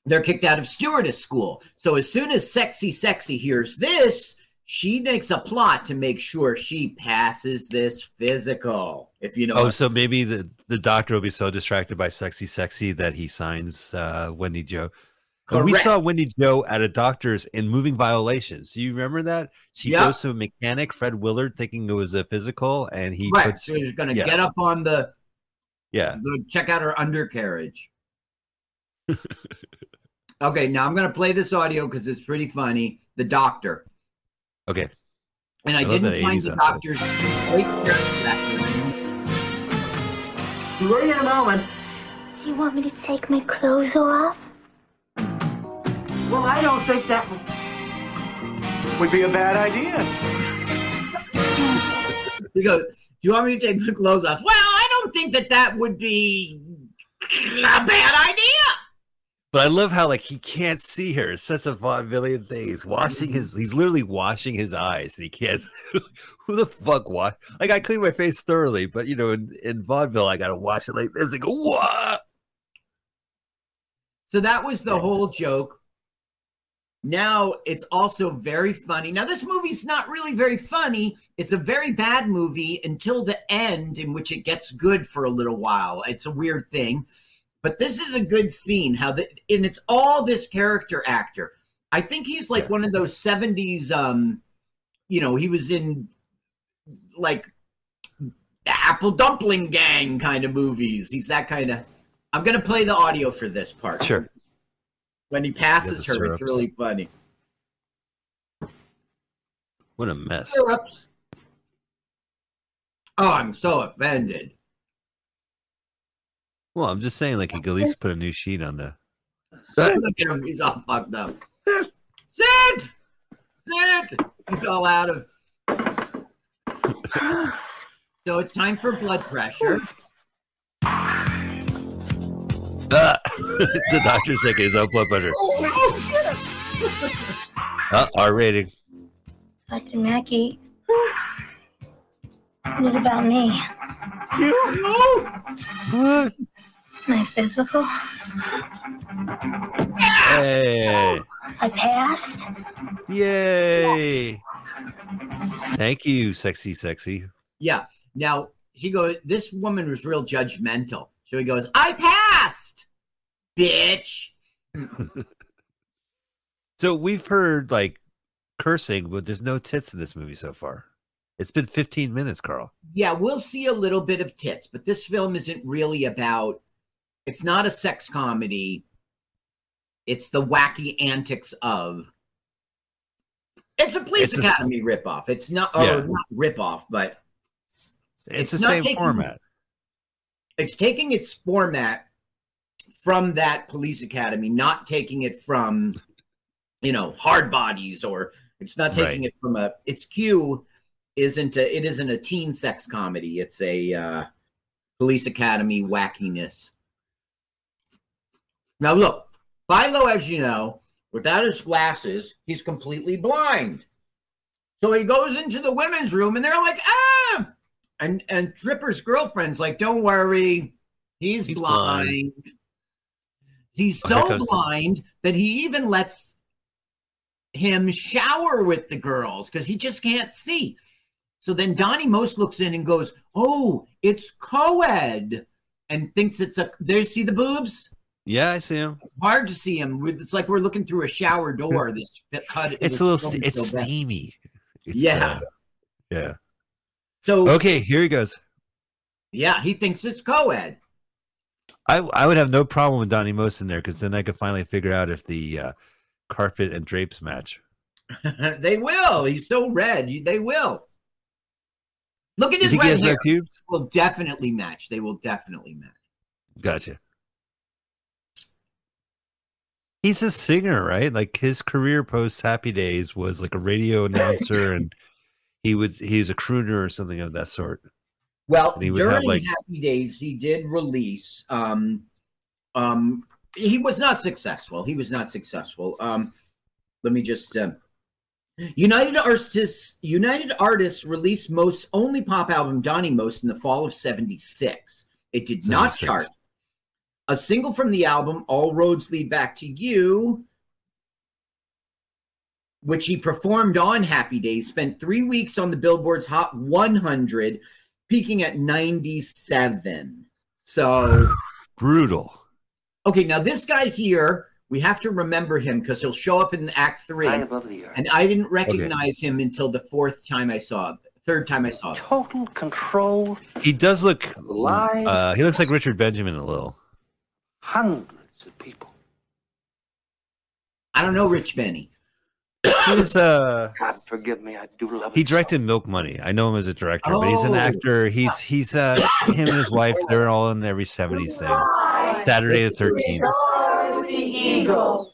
they're kicked out of stewardess school. So as soon as sexy sexy hears this, she makes a plot to make sure she passes this physical. If you know Oh, so maybe the, the doctor will be so distracted by sexy sexy that he signs uh, Wendie Jo. We saw Wendie Jo at a doctor's in moving violations. Do you remember that? She Yeah. goes to a mechanic, Fred Willard, thinking it was a physical, and he right. puts So she's gonna yeah, get up on the, Yeah. the check out her undercarriage. okay, now I'm gonna play this audio because it's pretty funny. The doctor. Okay. And I, I didn't find the outfit. doctor's weight back Be with you in a moment. You want me to take my clothes off? Well, I don't think that would, would be a bad idea. He goes, "Do you want me to take my clothes off?" Well, I don't think that that would be a bad idea. But I love how like he can't see her. It's such a vaudevillian thing. He's washing his he's literally washing his eyes and he can't who the fuck wash like I clean my face thoroughly, but you know, in, in vaudeville I gotta wash it like this. Like what? So that was the whole joke. Now it's also very funny. Now this movie's not really very funny. It's a very bad movie until the end, in which it gets good for a little while. It's a weird thing, but this is a good scene. How the and it's all this character actor. I think he's like one of those '70s. Um, you know, he was in like the Apple Dumpling Gang kind of movies. He's that kind of. I'm gonna play the audio for this part. Sure. When he passes Yeah, her, syrups. it's really funny. What a mess. Syrups. Oh, I'm so offended. Well, I'm just saying like he could at least put a new sheet on the Look at him, he's all fucked up. Sit! Sit! He's all out of. so it's time for blood pressure. Ah! the doctor's taking his own blood pressure. Uh, R rating. Dr. Mackey. What about me? What? My physical? Hey. I passed? Yay. Thank you, sexy, sexy. Yeah. Now she goes. This woman was real judgmental. So he goes, "I passed, bitch." So we've heard like cursing, but there's no tits in this movie so far. It's been 15 minutes, Carl. Yeah, we'll see a little bit of tits, but this film isn't really about. It's not a sex comedy. It's the wacky antics of. It's a Police It's a- Academy ripoff. It's not, or Yeah. not ripoff, but It's, the same taking- format. it's taking its format from that Police Academy, not taking it from you know, hard bodies or it's not taking Right. it from a its Q isn't a, it isn't a teen sex comedy. It's a uh, police academy wackiness. Now look, Philo, as you know, without his glasses, he's completely blind. So he goes into the women's room and they're like, ah! And and Tripper's girlfriend's like, don't worry, he's, He's blind. blind. He's Oh, so the- blind that he even lets him shower with the girls because he just can't see. So then Donnie Most looks in and goes, Oh, it's co ed, and thinks it's a. There, see the boobs? Yeah, I see him. Hard to see him. It's like we're looking through a shower door. This cut. It's a little. St- it's so steamy. It's, Yeah. uh, yeah. So Okay, here he goes. yeah, he thinks it's co ed. I I would have no problem with Donnie Most in there because then I could finally figure out if the uh, carpet and drapes match. they will. He's so red. They will. Look at his red hair. red? Will definitely match. They will definitely match. Gotcha. He's a singer, right? Like his career post Happy Days was like a radio announcer, and he would he's a crooner or something of that sort. Well, he would have, during like- Happy Days, he did release. Um, um, he was not successful. He was not successful. Um, let me just. Uh, United Artists United Artists released Most's only pop album, Donnie Most, in the fall of '76. It did not chart. A single from the album, "All Roads Lead Back to You," which he performed on Happy Days, spent three weeks on the Billboard's Hot 100, peaking at 97. So, Brutal. okay, now this guy here, we have to remember him because he'll show up in Act Three. Right above the earth. And I didn't recognize him until the fourth time I saw it, third time I saw it. Total control, He does look. Live. Uh, he looks like Richard Benjamin a little. hundreds of people. I don't know Rich Benny. He was uh God forgive me, I do love he it. directed Milk Money. I know him as a director, but he's an Oh. actor. He's he's uh him and his wife. They're all in every seventies thing. Saturday the thirteenth. The eagle.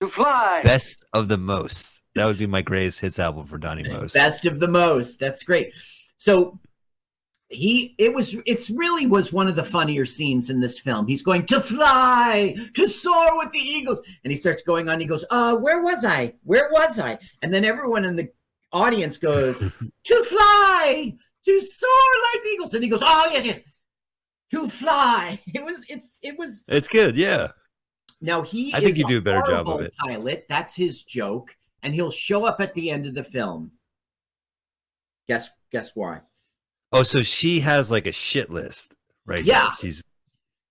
To fly. Best of the most. That would be my greatest hits album for Donnie Most. Best of the most. That's great. So he it was it's really was one of the funnier scenes in this film. He's going to fly, to soar with the eagles. And he starts going on, he goes, uh, where was I? Where was I? And then everyone in the audience goes, to fly, to soar like the eagles. And he goes, Oh yeah, yeah. To fly. It was it's it was It's good, yeah. now he I think you do a better job of it. Pilot, that's his joke, and he'll show up at the end of the film. Guess guess why? Oh, so she has like a shit list, right? Yeah. She's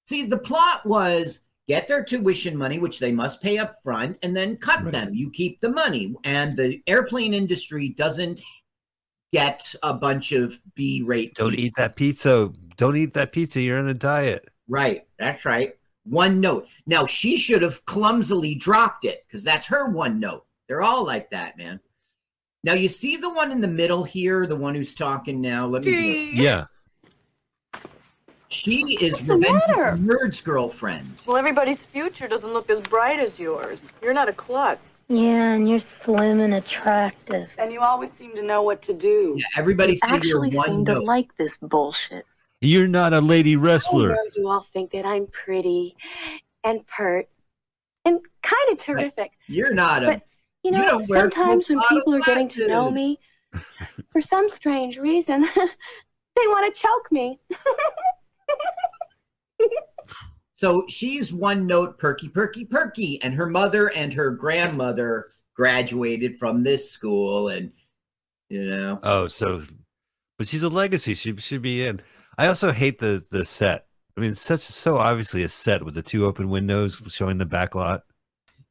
See, the plot was get their tuition money, which they must pay up front, and then cut Right. them. You keep the money. And the airplane industry doesn't get a bunch of B rate. don't eat that pizza. Don't eat that pizza. You're on a diet. Right. That's right. One note. Now, she should have clumsily dropped it because that's her one note. They're all like that, man. Now, you see the one in the middle here, the one who's talking now. Let me. Yeah. She is What's the Revenge? Nerd's girlfriend. Well, everybody's future doesn't look as bright as yours. You're not a klutz. Yeah, and you're slim and attractive. And you always seem to know what to do. Yeah, everybody You see your actually one seem to note. like this bullshit. You're not a lady wrestler. I know you all think that I'm pretty and pert and kind of terrific. You're not a. But, You know, don't sometimes when people are getting to know me, for some strange reason, they want to choke me. So she's one note perky, perky, perky. And her mother and her grandmother graduated from this school. And, you know, Oh, so but she's a legacy. She should be in. I also hate the the set. I mean, such so obviously a set with the two open windows showing the back lot.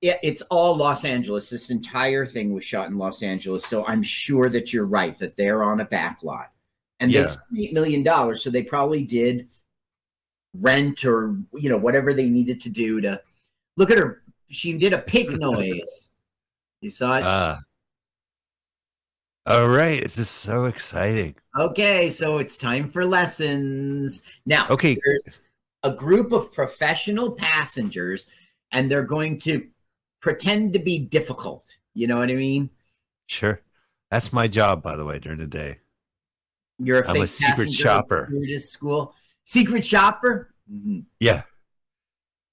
yeah, it's all Los Angeles. This entire thing was shot in Los Angeles. So I'm sure that you're right that they're on a back lot. And they spent $8 million. So they probably did rent or, you know, whatever they needed to do to look at her. She did a pig noise. You saw it? Ah. all right. It's just so exciting. Okay, so it's time for lessons. Now, Okay. there's a group of professional passengers, and they're going to pretend to be difficult. You know what I mean? Sure. That's my job, by the way, during the day. You're a I'm a secret passenger at shopper. school. Secret shopper? Mhm. Yeah.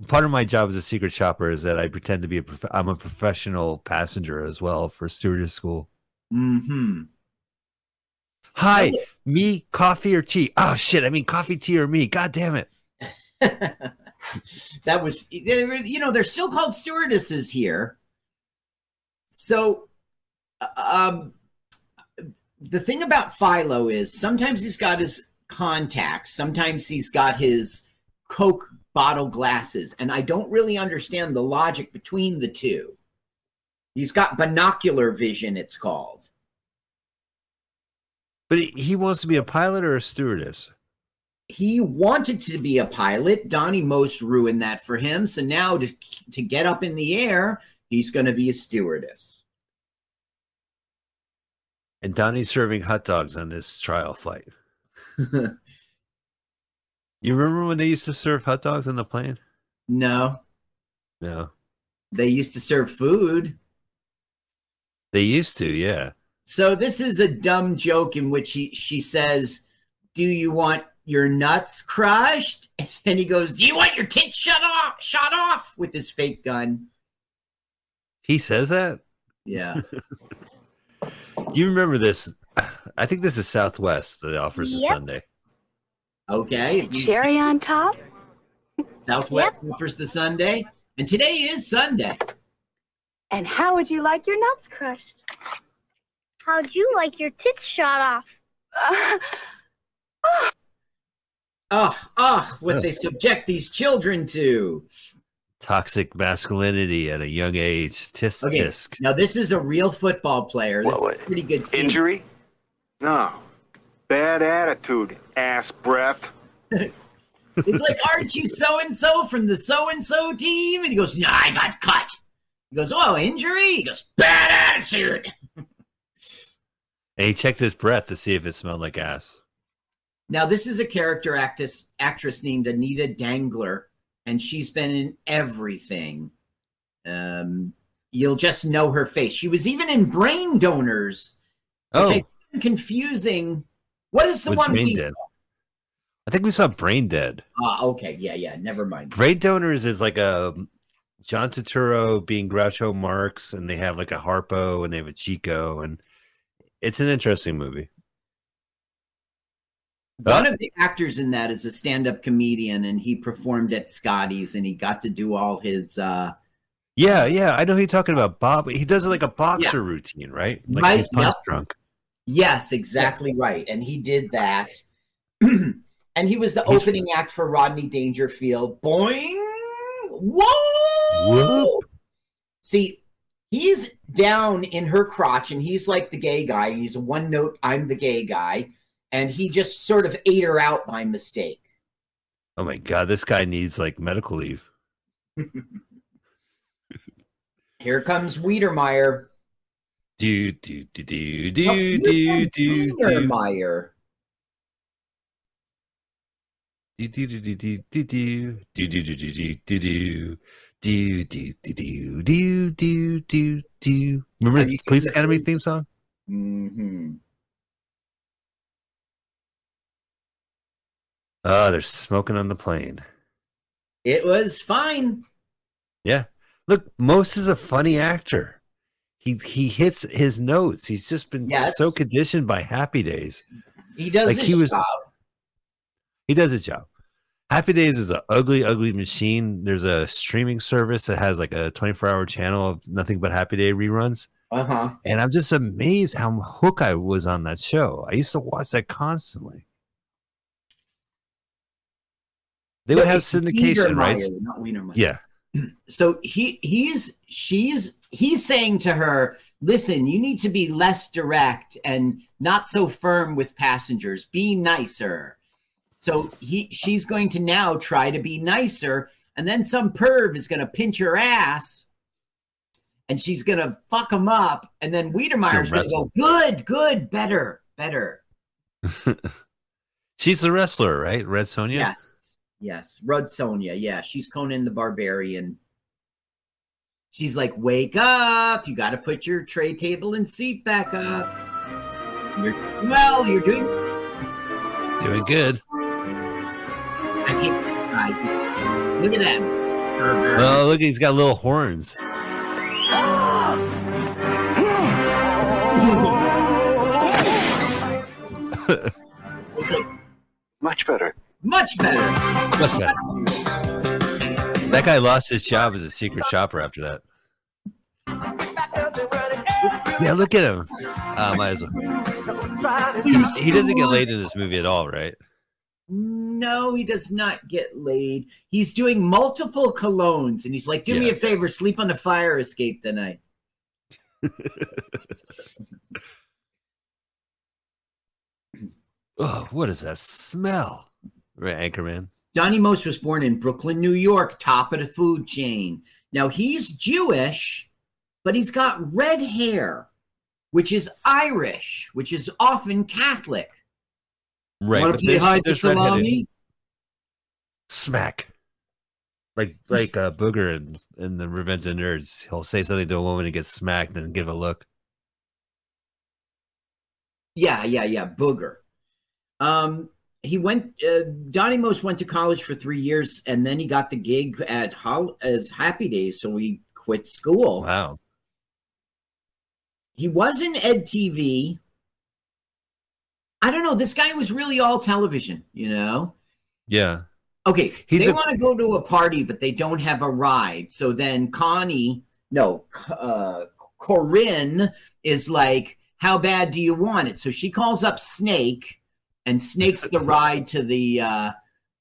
Part of my job as a secret shopper is that I pretend to be a prof- I'm a professional passenger as well for stewardess school. Mm-hmm. Hi, me, coffee or tea? Oh shit, I mean coffee, tea, or me. God damn it. that was they were- you know they're still called stewardesses here so um the thing about philo is sometimes he's got his contacts sometimes he's got his coke bottle glasses and i don't really understand the logic between the two he's got binocular vision it's called But he, wants to be a pilot or a stewardess. he wanted to be a pilot. Donnie Most ruined that for him. So now to to get up in the air, he's going to be a stewardess. And Donnie's serving hot dogs on this trial flight. You remember when they used to serve hot dogs on the plane? No, No. they used to serve food. They used to, yeah. So this is a dumb joke in which he she says, "Do you want your nuts crushed?" And he goes, "Do you want your tits shut off? Shot off with his fake gun." He says that? Yeah. Do you remember this? I think this is Southwest that offers a Sunday. Okay. Cherry on top. Southwest offers the Sunday, and today is Sunday. And how would you like your nuts crushed? How'd you like your tits shot off? Oh, oh, what they subject these children to. Toxic masculinity at a young age. Tisk Okay, tisk. now this is a real football player. This What, is a pretty good scene. Injury? No. Bad attitude, ass breath. He's like, aren't you so and so from the so and so team? And he goes, no, I got cut. He goes, oh, injury? He goes, bad attitude. And he checked his breath to see if it smelled like ass. Now, this is a character actress, actress named Anita Dangler, and she's been in everything. Um, you'll just know her face. She was even in Brain Donors, which Oh, I find confusing. What is the with one Brain we? Dead. I think we saw Brain Dead. Ah, okay, yeah, yeah. Never mind. Brain Donors is like a John Turturro being Groucho Marx, and they have like a Harpo and they have a Chico, and it's an interesting movie. One Ah. of the actors in that is a stand-up comedian, and he performed at Scotty's, and he got to do all his. uh Yeah, yeah, I know who you're talking about. Bob, he does like a boxer routine, right? Like Right, he's punch yep. drunk. Yes, exactly right, and he did that. and he was the opening act for Rodney Dangerfield. Boing! Whoa! Whoop. See, he's down in her crotch, and he's like the gay guy. And he's a one note, I'm the gay guy. And he just sort of ate her out by mistake. Oh my god, this guy needs like medical leave. Here comes Wiedermeyer. Do do do do No, do you do do do Wiedermeyer. do do do do do do do do do do do do do do do do do do do. Remember the Police Academy theme song? Mm-hmm. Oh, they're smoking on the plane. It was fine. Yeah. Look, Most is a funny actor. He he hits his notes. He's just been Yes. so conditioned by Happy Days. He does Like, his he was- job. He does his job. Happy Days is an ugly, ugly machine. There's a streaming service that has like a 24 hour channel of nothing but Happy Day reruns. Uh huh. And I'm just amazed how hook I was on that show. I used to watch that constantly. They would have syndication, right? Not Wienermeyer. Yeah. So he he's she's he's saying to her, listen, you need to be less direct and not so firm with passengers. Be nicer. So he she's going to now try to be nicer, and then some perv is going to pinch her ass, and she's going to fuck him up, and then Wiedermeyer's going to go, good, good, better, better. She's the wrestler, right? Red Sonja? Yes, yes. Rud Sonja, yeah, she's Conan the Barbarian. She's like, "Wake up! You got to put your tray table and seat back up." You're well. You're doing. Doing good. I can't. I, look at that. Oh, look, he's got little horns. Much better. Much better. Much better. That guy lost his job as a secret shopper after that. Yeah, look at him. Uh, might as well. He, he doesn't get laid in this movie at all, right? No, he does not get laid. He's doing multiple colognes, and he's like, "Do me a favor, sleep on the fire escape tonight." Oh, what is that smell? Right, Anchorman. Donnie Most was born in Brooklyn, New York, top of the food chain. Now he's Jewish, but he's got red hair, which is Irish, which is often Catholic. Right, Want to play hide the salami? Smack. Like like uh, Booger in, in the Revenge of Nerds. He'll say something to a woman and get smacked and give a look. Yeah, yeah, yeah. Booger. Um, he went. Uh, Donnie Most went to college for three years, and then he got the gig at Hol- as Happy Days, so he quit school. Wow. He was in Ed TV. I don't know. This guy was really all television, you know. Yeah. Okay, He's they a- want to go to a party, but they don't have a ride. So then Connie, no, uh, Corinne is like, "How bad do you want it?" So she calls up Snake, and Snake's the ride to the uh,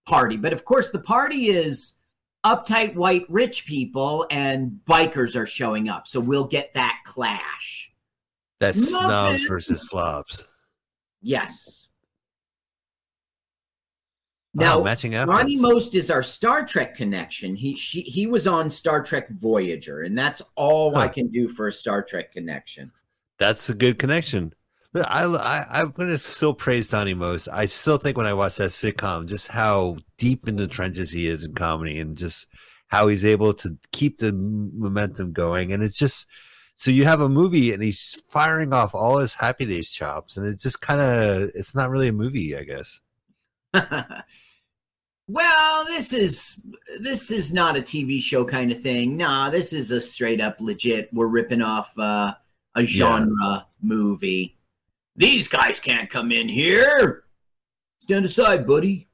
party. But of course, the party is uptight white rich people, and bikers are showing up. So we'll get that clash. That's Muffin. snobs versus slobs. Yes. Wow, Now, matching Ronnie outfits. Most is our Star Trek connection. He she, he was on Star Trek Voyager, and that's all I can do for a Star Trek connection. That's a good connection. I, I, I'm going to still praise Donnie Most. I still think when I watch that sitcom, just how deep in the trenches he is in comedy and just how he's able to keep the momentum going. And it's just, so you have a movie and he's firing off all his Happy Days chops. And it's just kind of, it's not really a movie, I guess. Well, this is this is not a TV show kind of thing. Nah, this is a straight up legit. We're ripping off uh, a genre movie. These guys can't come in here. Stand aside, buddy.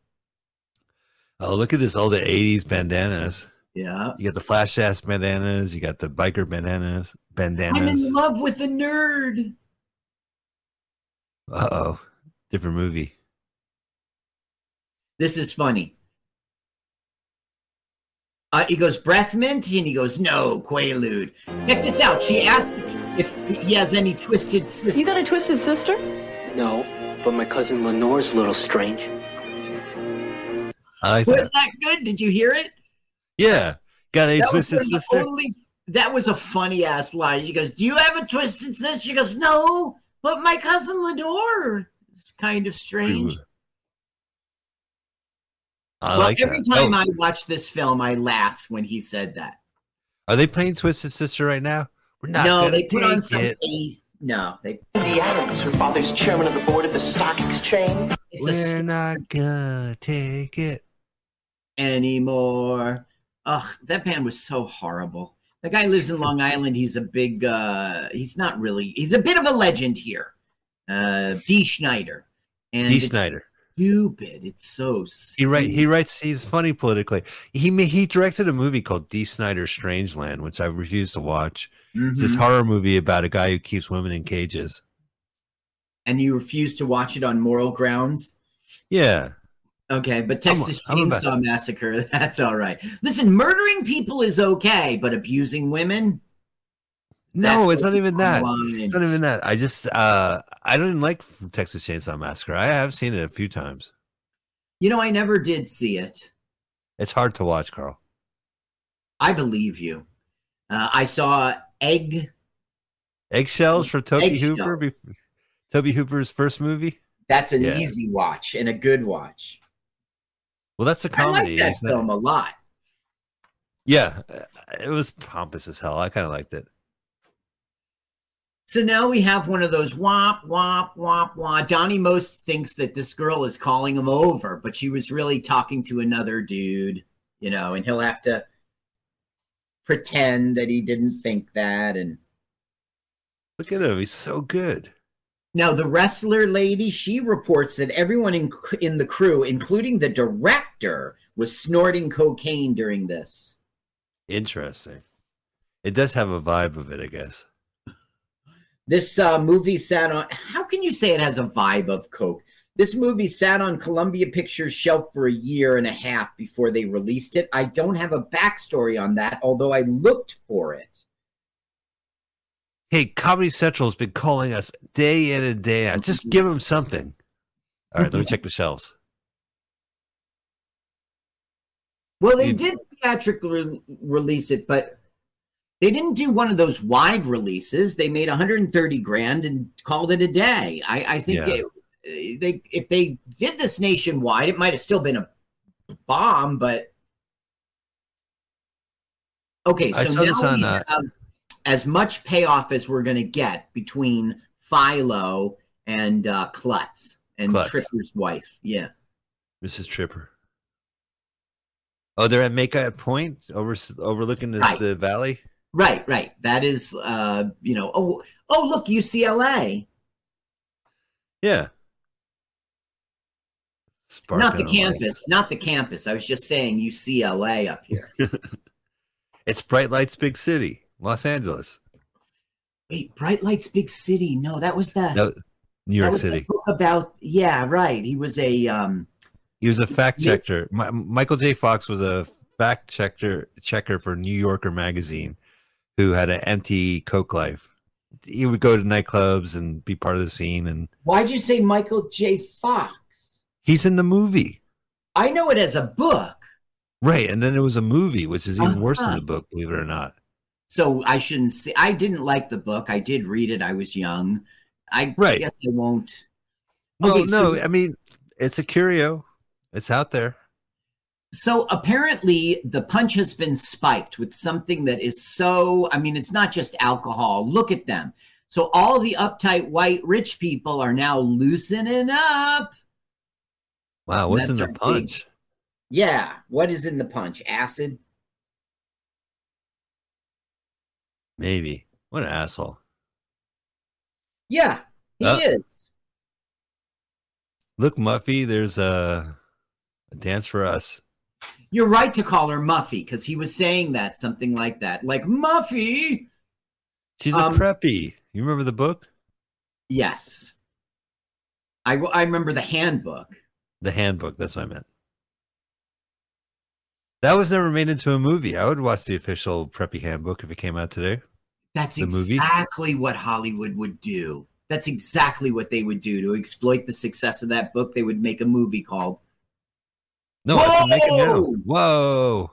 Oh, look at this, all the 80s bandanas. Yeah. You got the flash ass bandanas, you got the biker bananas, bandanas, I'm in love with the nerd. Uh oh, different movie. This is funny. Uh, he goes, breath mint? And he goes, no, Quaalude. Check this out. She asked if he has any twisted sister. You got a twisted sister? No, but my cousin Lenore's a little strange. I like Was that. that good? Did you hear it? Yeah. Got any That was twisted sister? only- that was a funny ass line. She goes, Do you have a twisted sister? She goes, No, but my cousin Lenore is kind of strange. I well, like every that. time Oh, I watch this film, I laughed when he said that. Are they playing Twisted Sister right now? We're not no, gonna they put on take some. it. No, they. Cindy Adams, her father's chairman of the board of the stock exchange. It's We're not gonna take it. anymore. Ugh, that band was so horrible. The guy lives in Long Island. He's a big. uh He's not really. He's a bit of a legend here. Uh D. Schneider. And Dee Snider. Stupid. It's so. He write he writes he's funny politically. He he directed a movie called Dee Snider Strangeland, which I refuse to watch. It's this Mhm. horror movie about a guy who keeps women in cages. And you refuse to watch it on moral grounds. Yeah. Okay, but Texas Chainsaw Massacre, that's all right. Listen, murdering people is okay, but abusing women? No, it's not even that. It's not even that. I just uh I didn't like Texas Chainsaw Massacre. I have seen it a few times. You know, I never did see it. It's hard to watch, Carl. I believe you. Uh, I saw Egg. Eggshells for Tobe Eggshell. Hooper. Tobe Hooper's first movie. That's an Yeah. easy watch and a good watch. Well, that's a comedy. I He's not- film a lot. Yeah, uh, it was pompous as hell. I kind of liked it. So now we have one of those womp womp womp womp. Donny Most thinks that this girl is calling him over, but she was really talking to another dude, you know, and he'll have to pretend that he didn't think that. And Look at him; he's so good. Now the wrestler lady, she reports that everyone in in the crew, including the director, was snorting cocaine during this. Interesting. It does have a vibe of it, I guess. This uh, movie sat on. How can you say it has a vibe of coke? This movie sat on Columbia Pictures' shelf for a year and a half before they released it. I don't have a backstory on that, although I looked for it. Hey, Comedy Central's been calling us day in and day out. Just give them something. All right, let me check the shelves. Well, they did theatrically re- release it, but they didn't do one of those wide releases. They made 130 grand and called it a day. I, I think Yeah. they, they, if they did this nationwide, it might have still been a bomb. But okay, so I saw this now on, we uh, have as much payoff as we're going to get between Philo and uh, Klutz and Klutz. Tripper's wife. Yeah. Mrs. Tripper. Oh, they're at Make a Point, over overlooking the, Right. the valley. Right, right. That is, uh, you know, oh, oh, look, UCLA, Yeah. not the campus, not the campus. I was just saying UCLA up here. It's Bright Lights, Big City, Los Angeles. Wait, Bright Lights, Big City. No, that was the No, New York City. book about. Yeah, right. He was a um. He was a fact checker. Mi- Michael J. Fox was a fact checker checker for New Yorker magazine, who had an empty coke life. He would go to nightclubs and be part of the scene, and Why'd you say Michael J. Fox? he's in the movie, I know it as a book, right? And then it was a movie, which is even worse than Uh-huh. the book, believe it or not. So I shouldn't say. I didn't like the book. I did read it. I was young. I Right. guess I won't. No, Okay, so- no, I mean it's a curio. It's out there. So apparently, the punch has been spiked with something that is so. I mean, it's not just alcohol. Look at them. So all the uptight white rich people are now loosening up. Wow, what's in the punch? Yeah. What is in the punch? Acid? Maybe. What an asshole. Yeah, he Uh, is. Look, Muffy, there's a, a dance for us. You're right to call her Muffy because he was saying that something like that, like Muffy. She's Um, a preppy. You remember the book? Yes. I I remember the handbook. The handbook. That's what I meant. That was never made into a movie. I would watch the official preppy handbook if it came out today. That's The movie? exactly what Hollywood would do. That's exactly what they would do to exploit the success of that book. They would make a movie called No, I should make it now. Whoa! Whoa.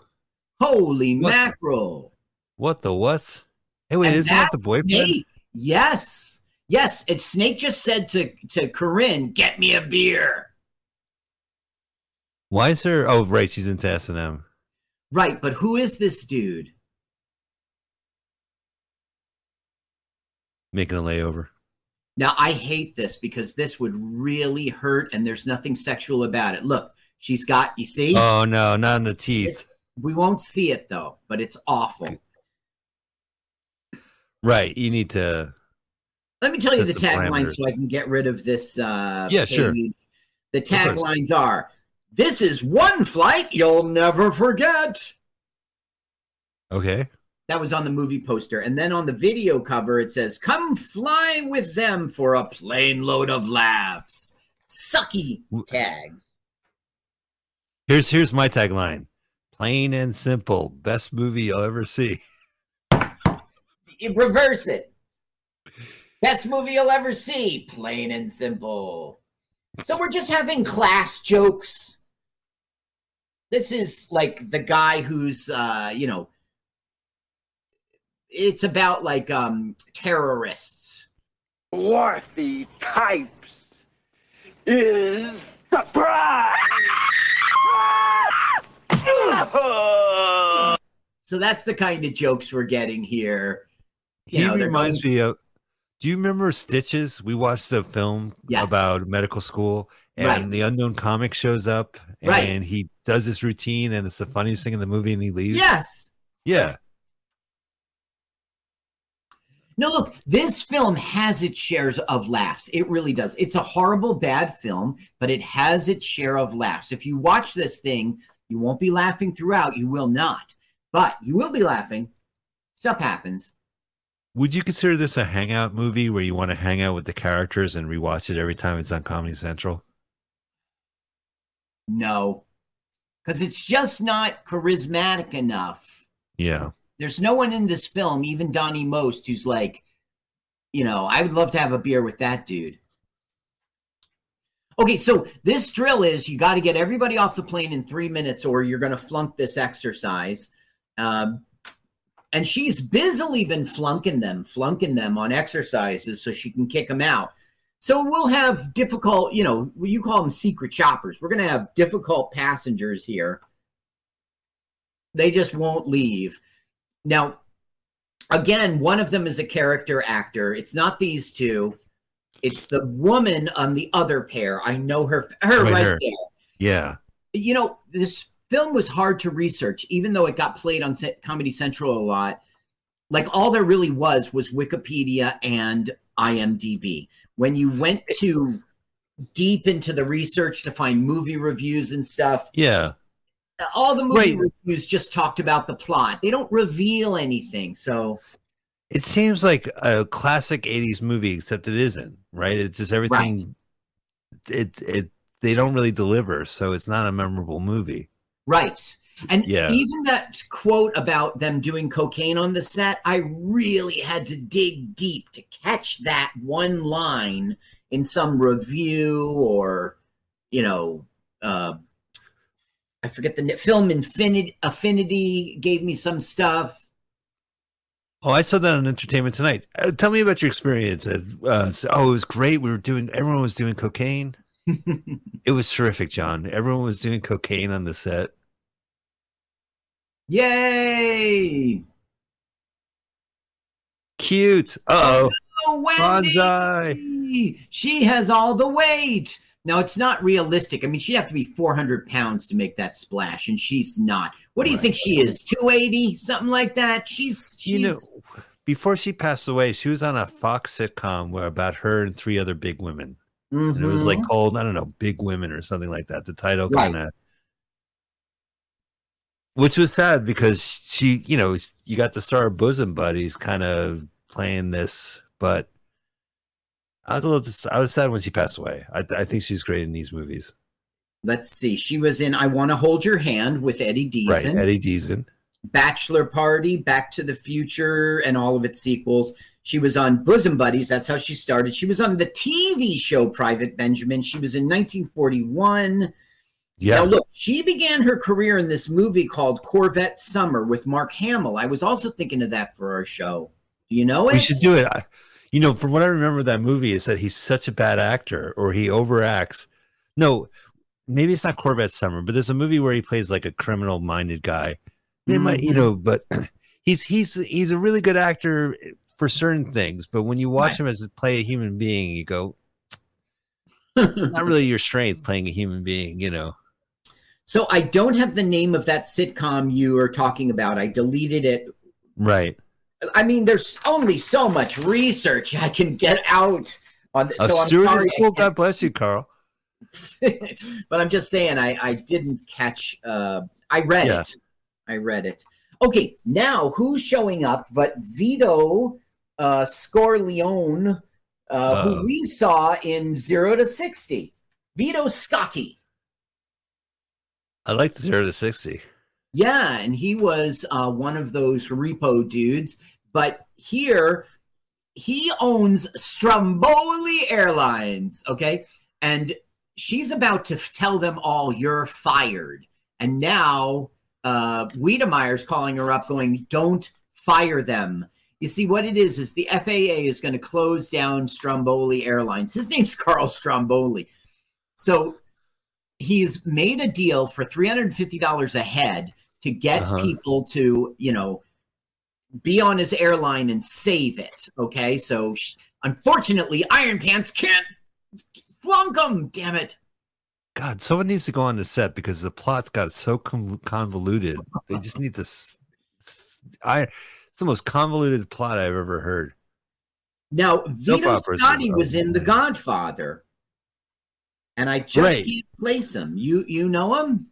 Holy What? Mackerel. What the what's? Hey, wait, And isn't that the boyfriend? Snake. Yes. Yes. It's Snake just said to, to Corinne, get me a beer. Why is there? Oh, right, she's into S and M. Right. But who is this dude? Making a layover. Now, I hate this because this would really hurt and there's nothing sexual about it. Look, she's got, you see? Oh no, not in the teeth. we won't see it though, but it's awful. Right, you need to. Let me tell you the tagline so I can get rid of this. Uh, Yeah, sure. The taglines are This is one flight you'll never forget. Okay. That was on the movie poster. And then on the video cover, it says, Come fly with them for a plane load of laughs. Sucky tags. Here's here's my tagline. Plain and simple. Best movie you'll ever see. Reverse it. Best movie you'll ever see. Plain and simple. So we're just having class jokes. This is like the guy who's, uh, you know, it's about like um terrorists. Swarthy types is surprise. So that's the kind of jokes we're getting here. You he know, reminds going- me of. Do you remember Stitches? We watched a film Yes. about medical school, and Right. the unknown comic shows up, and Right. he does this routine, and it's the funniest thing in the movie, and he leaves. Yes. Yeah. No, look, this film has its shares of laughs. It really does. It's a horrible, bad film, but it has its share of laughs. If you watch this thing, you won't be laughing throughout. You will not. But you will be laughing. Stuff happens. Would you consider this a hangout movie where you want to hang out with the characters and rewatch it every time it's on Comedy Central? No. Because it's just not charismatic enough. Yeah. There's no one in this film, even Donny Most, who's like, you know, I would love to have a beer with that dude. Okay, so this drill is you got to get everybody off the plane in three minutes, or you're going to flunk this exercise. Um, and she's busily been flunking them, flunking them on exercises so she can kick them out. So we'll have difficult, you know, you call them secret shoppers. We're going to have difficult passengers here. They just won't leave. Now, again, one of them is a character actor. It's not these two. It's the woman on the other pair. I know her. Her Right, right her. there. Yeah. You know, this film was hard to research, even though it got played on Comedy Central a lot. Like all there really was was Wikipedia and IMDb. When you went to deep into the research to find movie reviews and stuff, Yeah. all the movie Right. reviews just talked about the plot. They don't reveal anything. So It seems like a classic 80s movie, except it isn't, right? It's just everything. It, it, they don't really deliver, so it's not a memorable movie. Right. And Yeah. even that quote about them doing cocaine on the set, I really had to dig deep to catch that one line in some review or, you know, uh, I forget the film Infinity Affinity gave me some stuff. Oh, I saw that on Entertainment Tonight. Uh, tell me about your experience. Uh, so- oh, it was great. We were doing, everyone was doing cocaine. it was terrific, John. Everyone was doing cocaine on the set. Yay! Cute. Uh oh. Oh, Wendy! Bonsai. She has all the weight. Now it's not realistic. I mean, she'd have to be 400 pounds to make that splash, and she's not. What do you think she is? 280, something like that. She's, she's You know, before she passed away, she was on a Fox sitcom where about her and three other big women. And it was like Mhm. called, I don't know, Big Women or something like that. The title Right. kind of. Which was sad because she, you know, you got the star of Bosom Buddies kind of playing this, but I was a little, dis- I was sad when she passed away. I, I think she's great in these movies. let's see. She was in I Want to Hold Your Hand with Eddie Deezen. Right, Eddie Deezen. Bachelor Party, Back to the Future, and all of its sequels. She was on Bosom Buddies. That's how she started. She was on the TV show Private Benjamin. She was in 1941. Yeah. Now, look, she began her career in this movie called Corvette Summer with Mark Hamill. I was also thinking of that for our show. Do you know it? We should do it. I, you know, from what I remember that movie is that he's such a bad actor or he overacts. No, maybe it's not Corvette Summer, but there's a movie where he plays like a criminal minded guy. They might, you Mhm. know, but he's he's he's a really good actor for certain things, but when you watch Right. him as play a human being, you go, not really your strength playing a human being, you know. So I don't have the name of that sitcom you are talking about. I deleted it. Right. I mean, there's only so much research I can get out on this. A So I'm stewardess sorry, school, God bless you, Carl. but I'm just saying I, I didn't catch uh I read Yeah. it. I read it. Okay, now who's showing up but Vito uh Scorleone uh, Uh. who we saw in 0 to 60. Vito Scotti. I like the zero to sixty. Yeah, and he was uh, one of those repo dudes. But here, he owns Stromboli Airlines. Okay, and she's about to tell them all you're fired. And now uh, Wiedemeyer's calling her up, going, "Don't fire them." You see, what it is is the FAA is going to close down Stromboli Airlines. His name's Carl Stromboli. So he's made a deal for $350 a head to get Uh-huh. people to, you know, be on his airline and save it. Okay, so sh- unfortunately, Iron Pants can't flunk him. Damn it! God, someone needs to go on the set because the plot's got so con- convoluted. They just need to. s- I. It's the most convoluted plot I've ever heard. Now, Vito Scotti was in The Godfather, and I just Right. can't place him. You you know him?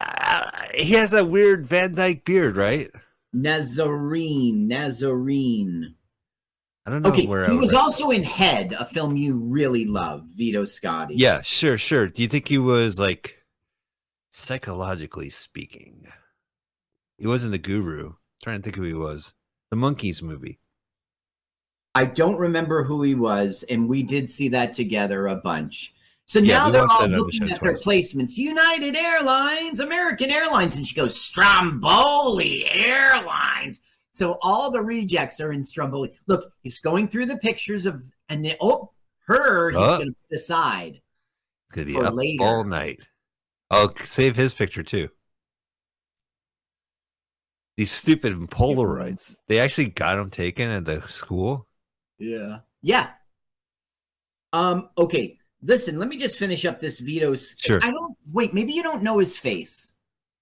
Uh, he has that weird Van Dyke beard, right? Nazarene, Nazarene. I don't know Okay, where he was rec- also in Head, a film you really love, Vito Scotti. Yeah, sure, sure. Do you think he was like psychologically speaking? He wasn't the guru. trying to think who he was. The Monkees movie. I don't remember who he was, and we did see that together a bunch. So Yeah, now they're all the looking at their placements. United Airlines, American Airlines, and she goes Stromboli Airlines. So all the rejects are in Stromboli. Look, he's going through the pictures of, and then, oh, her, he's Oh. going to decide. Could be For up later. all night. I'll save his picture too. These stupid Polaroids. They actually got him taken at the school. Yeah. Yeah. Um, okay. Listen, let me just finish up this Vito's. Sure. I don't wait, maybe you don't know his face.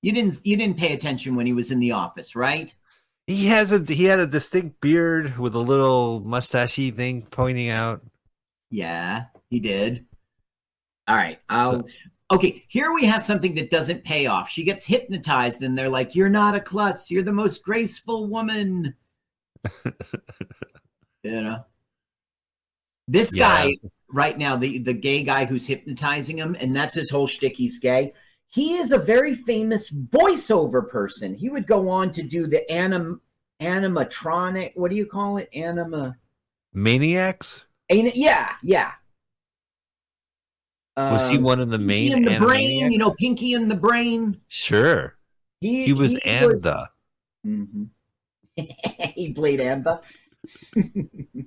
You didn't you didn't pay attention when he was in the office, right? He has a he had a distinct beard with a little mustachy thing pointing out. Yeah, he did. All right. I'll okay, here we have something that doesn't pay off. She gets hypnotized and they're like, You're not a klutz, you're the most graceful woman. you know. This Yeah. guy right now, the, the gay guy who's hypnotizing him, and that's his whole shtick, he's gay. He is a very famous voiceover person. He would go on to do the anim animatronic, what do you call it? Anima Maniacs? Ain't yeah, yeah. Was he Um, one of the Pinky main in the brain? You know, Pinky in the brain. Sure. He He was he Anda. Mhm. he played Anda.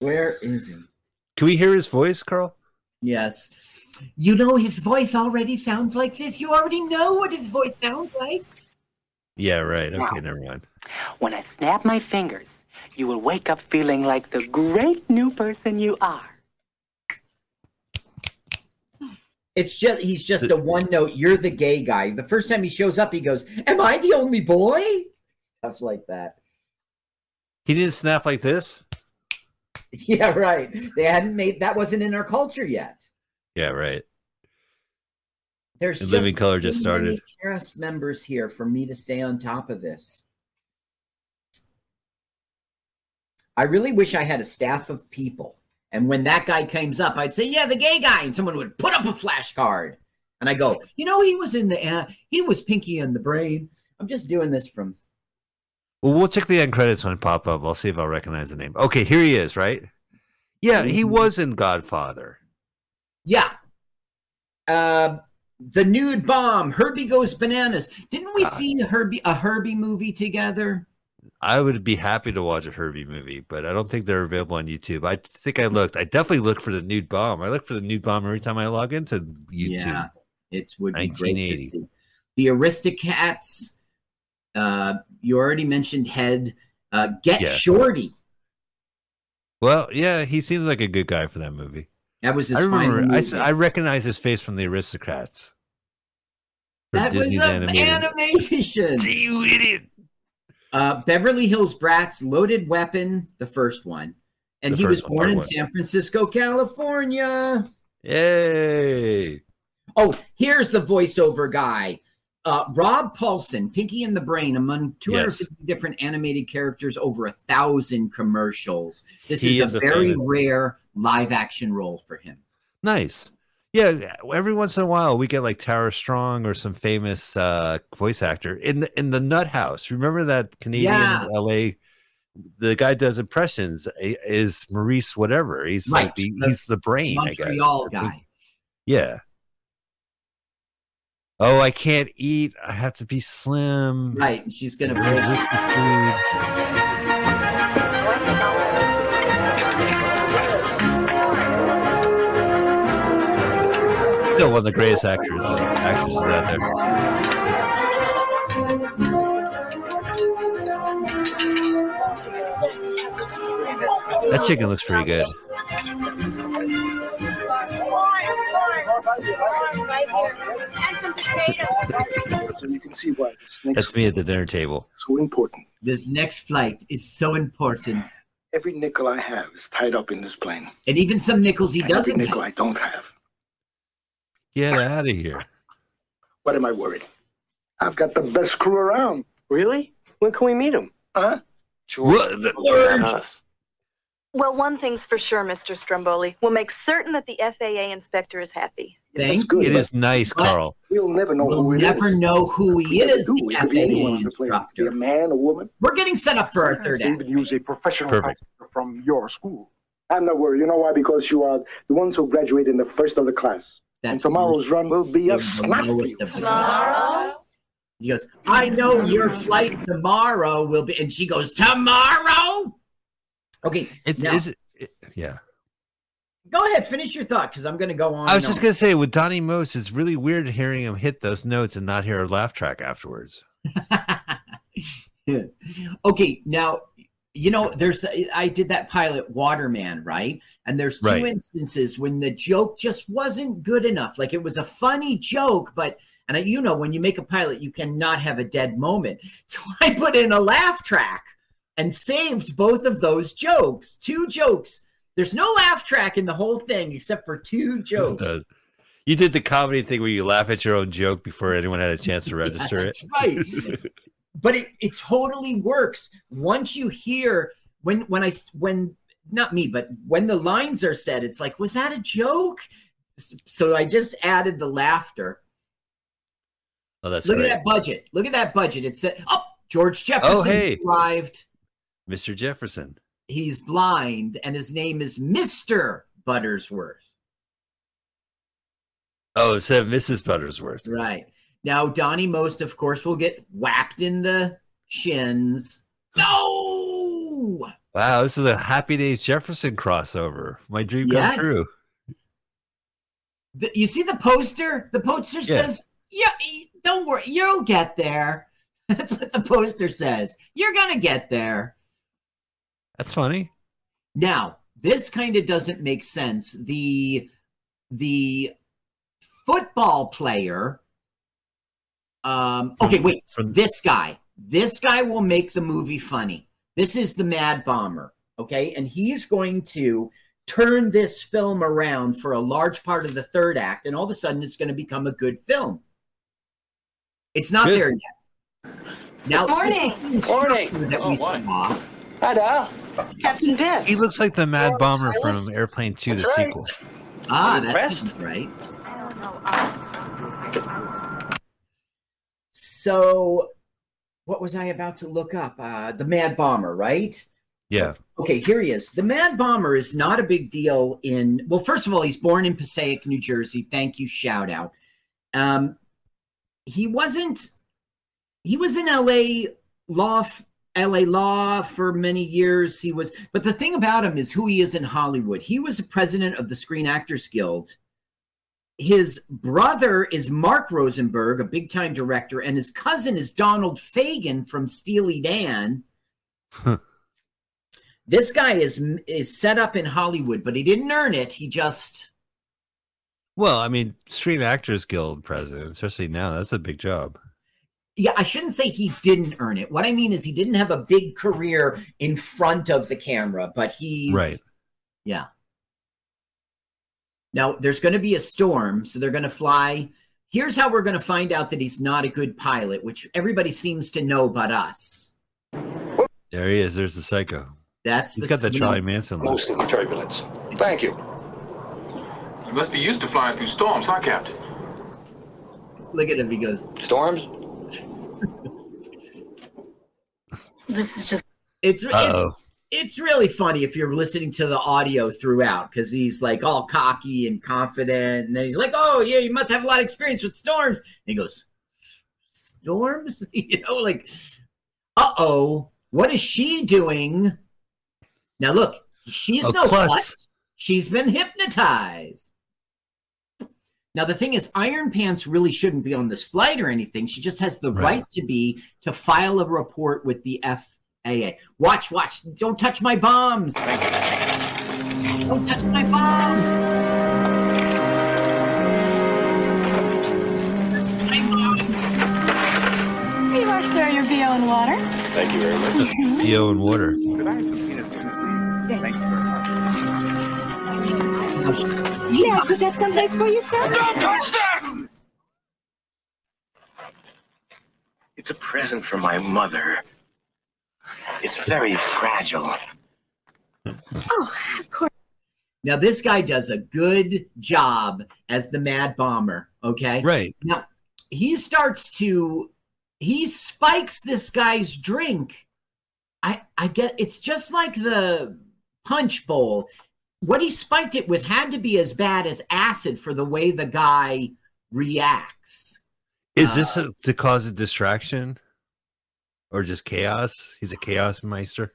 Where is he? Can we hear his voice, Carl? Yes. You know his voice already sounds like this. You already know what his voice sounds like. Yeah, right. Okay, never mind. When I snap my fingers, you will wake up feeling like the great new person you are. It's just he's just a one note. You're the gay guy. The first time he shows up, he goes, "Am I the only boy?" Stuff like that. He didn't snap like this? Yeah, right. They hadn't made that wasn't in our culture yet. Yeah, right. There's And Living Color just started. cast members here for me to stay on top of this. I really wish I had a staff of people. And when that guy comes up, I'd say, "Yeah, the gay guy," and someone would put up a flashcard, and I go, "You know, he was in the uh, he was Pinky in the Brain." I'm just doing this from Well, we'll check the end credits when it pop up. I'll see if I'll recognize the name. Okay, here he is, right? Yeah, he Mm-hmm. was in Godfather. yeah. Uh, the nude bomb, Herbie goes bananas. Didn't we see a Herbie a Herbie movie together? I would be happy to watch a Herbie movie, but I don't think they're available on YouTube. I think I looked. I definitely looked for the nude bomb. I look for the nude bomb every time I log into YouTube. Yeah, it would be great to see. The Aristocats. Uh, you already mentioned Head. Uh, Get Yeah. Shorty. Well, yeah, he seems like a good guy for that movie. That was his I remember. I, movie. recognize his face from the Aristocrats. That was an animation. you idiot. Uh, Beverly Hills Brats, Loaded Weapon, the first one, and The he was born in one. San Francisco, California. Yay! Oh, here's the voiceover guy. Uh, Rob Paulsen, Pinky in the Brain, among 250 different animated characters, over a thousand commercials. This is, is a a very rare live action role for him. Nice. Yeah, every once in a while we get like Tara Strong or some famous uh, voice actor in the in the Nut House. Remember that Canadian Yeah. LA? The guy does impressions eh, is Maurice whatever. He's Right, like the, he's the brain. I guess. Montreal guy. Yeah. Oh, I can't eat. I have to be slim. Right, and she's gonna resist this food. still one of the greatest actors uh, actresses out there. That chicken looks pretty good. See why this next That's me at the dinner table. so important. This next flight is so important. Every nickel I have is tied up in this plane. And even some nickels he And doesn't nickel have. I don't have. Get out of here. What am I worried? I've got the best crew around. Really? When can we meet him? Huh? What the Not us. Well, one thing's for sure, Mr. Stromboli. We'll make certain that the FAA inspector is happy. Thank good. It is nice, Carl. We'll never know We'll who it never is. know who he is, the It could anyone on FAA the plane. It could be instructor. a man, a woman. We're getting set up for our third act. Even use a professional Perfect. from your school. I'm not worried. You know why? Because you are the ones who graduate in the first of the class. That's and tomorrow's run will be a the snap for of the class. He goes, I know your flight tomorrow will be, and she goes, tomorrow. Okay, It, now, is it, it- yeah. go ahead, finish your thought because I'm going to go on. I was just on. gonna say with Donny Most, it's really weird hearing him hit those notes and not hear a laugh track afterwards. okay, now you know there's I did that pilot Waterman, right? And there's two Right. instances when the joke just wasn't good enough. Like it was a funny joke, but and I, you know when you make a pilot, you cannot have a dead moment. So I put in a laugh track and saved both of those jokes. Two jokes. There's no laugh track in the whole thing except for two jokes. You did the comedy thing where you laugh at your own joke before anyone had a chance to register it. That's right. but it, it totally works once you hear when when I when not me but when the lines are said it's like was that a joke so I just added the laughter Oh, that's look great. at that budget look at that budget it said uh, oh George Jefferson Oh, hey. arrived Mr. Jefferson. he's blind and his name is Mr. Buttersworth Oh, it said Mrs. Buttersworth. Right. Now, Donny Most, of course, will get whapped in the shins. No! Wow, this is a Happy Days Jefferson crossover. My dream Yes. come true. The- you see the poster? The poster Yeah. says, yeah, don't worry, you'll get there. That's what the poster says. You're going to get there. That's funny. Now, this kind of doesn't make sense. The the football player um okay, wait. From- this guy. This guy will make the movie funny. This is the Mad Bomber, okay? And he's going to turn this film around for a large part of the third act and all of a sudden it's going to become a good film. It's not Good. there yet. Now, Good morning. the instructor Morning. that Oh, we boy. saw. Hi, Dal. Captain Biff. He looks like the Mad Bomber from Airplane 2, the right. sequel. Ah, I'm that's impressed. right. So, what was I about to look up? Uh, the Mad Bomber, right? Yeah. Okay, here he is. The Mad Bomber is not a big deal in. Well, first of all, he's born in Passaic, New Jersey. Thank you, shout out. Um, he wasn't. He was in L.A. law, f- L.A. law for many years. He was, but the thing about him is who he is in Hollywood. He was the president of the Screen Actors Guild. His brother is Mark Rosenberg, a big time director, and his cousin is Donald Fagen from Steely Dan. This guy is is set up in Hollywood, but he didn't earn it. He just Well, I mean, Screen Actors Guild president, especially now, that's a big job. Yeah, I shouldn't say he didn't earn it. What I mean is he didn't have a big career in front of the camera, but he's Right. Yeah. Now there's going to be a storm, so they're going to fly. Here's how we're going to find out that he's not a good pilot, which everybody seems to know but us. There he is. There's the psycho. That's He's the- got the you Charlie Manson look. Most of the turbulence. Thank you. You must be used to flying through storms, huh, Captain? Look at him. He goes, Storms? This is just. It's it's it's really funny if you're listening to the audio throughout because he's like all cocky and confident, and then he's like, "Oh yeah, you must have a lot of experience with storms." And he goes, "Storms?" you know, like, "Uh oh, what is she doing?" Now look, she's Oh, no klutz. klutz. She's been hypnotized. Now the thing is, Iron Pants really shouldn't be on this flight or anything. She just has the right, Right. to be to file a report with the FAA. Watch, watch! Don't touch my bombs! Don't touch my bomb! My bomb! Here you are, sir, your VO and water. Thank you very much. Bio and water. Yeah, put that someplace for yourself. Don't touch that! It's a present from my mother. It's very fragile. Oh, of course. Now this guy does a good job as the Mad Bomber. Okay, Right. Now he starts to he spikes this guy's drink. I I get it's just like the punch bowl. What he spiked it with had to be as bad as acid for the way the guy reacts. Is this a, to cause a distraction? Or just chaos? He's a chaos meister.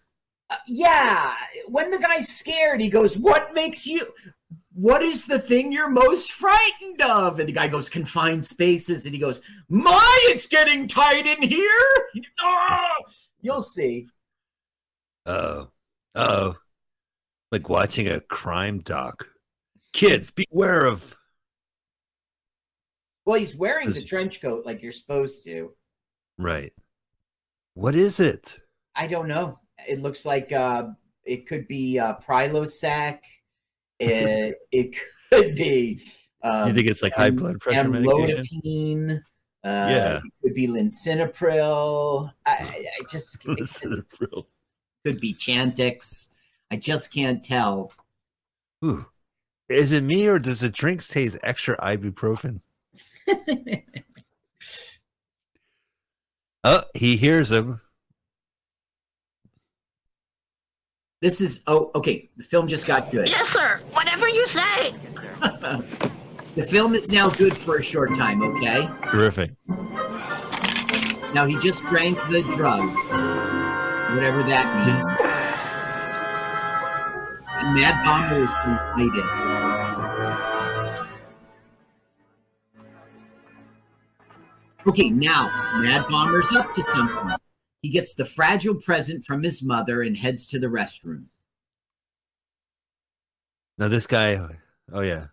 Uh, yeah, when the guy's scared, he goes, "What makes you? What is the thing you're most frightened of?" And the guy goes, "Confined spaces." And he goes, "My, it's getting tight in here." Ah! You'll see. Oh. Oh. Like watching a crime doc. Kids, beware of Well, he's wearing Does- the trench coat like you're supposed to. Right. What is it? I don't know. It looks like uh, it could be uh, Prilosec. It, it could be. Um, you think it's like high blood pressure medication? amlodipine. Uh, Yeah. It could be linsinopril. I, I just Linsinopril. could be Chantix. I just can't tell. Ooh. Is it me or does the drinks taste extra ibuprofen? oh, he hears him. This is oh okay. The film just got good. Yes, sir. Whatever you say. The film is now good for a short time. Okay. Terrific. Now he just drank the drug, whatever that means. And Mad Bomber is indicted. Okay, now Mad Bomber's up to something. He gets the fragile present from his mother and heads to the restroom. Now this guy, oh yeah,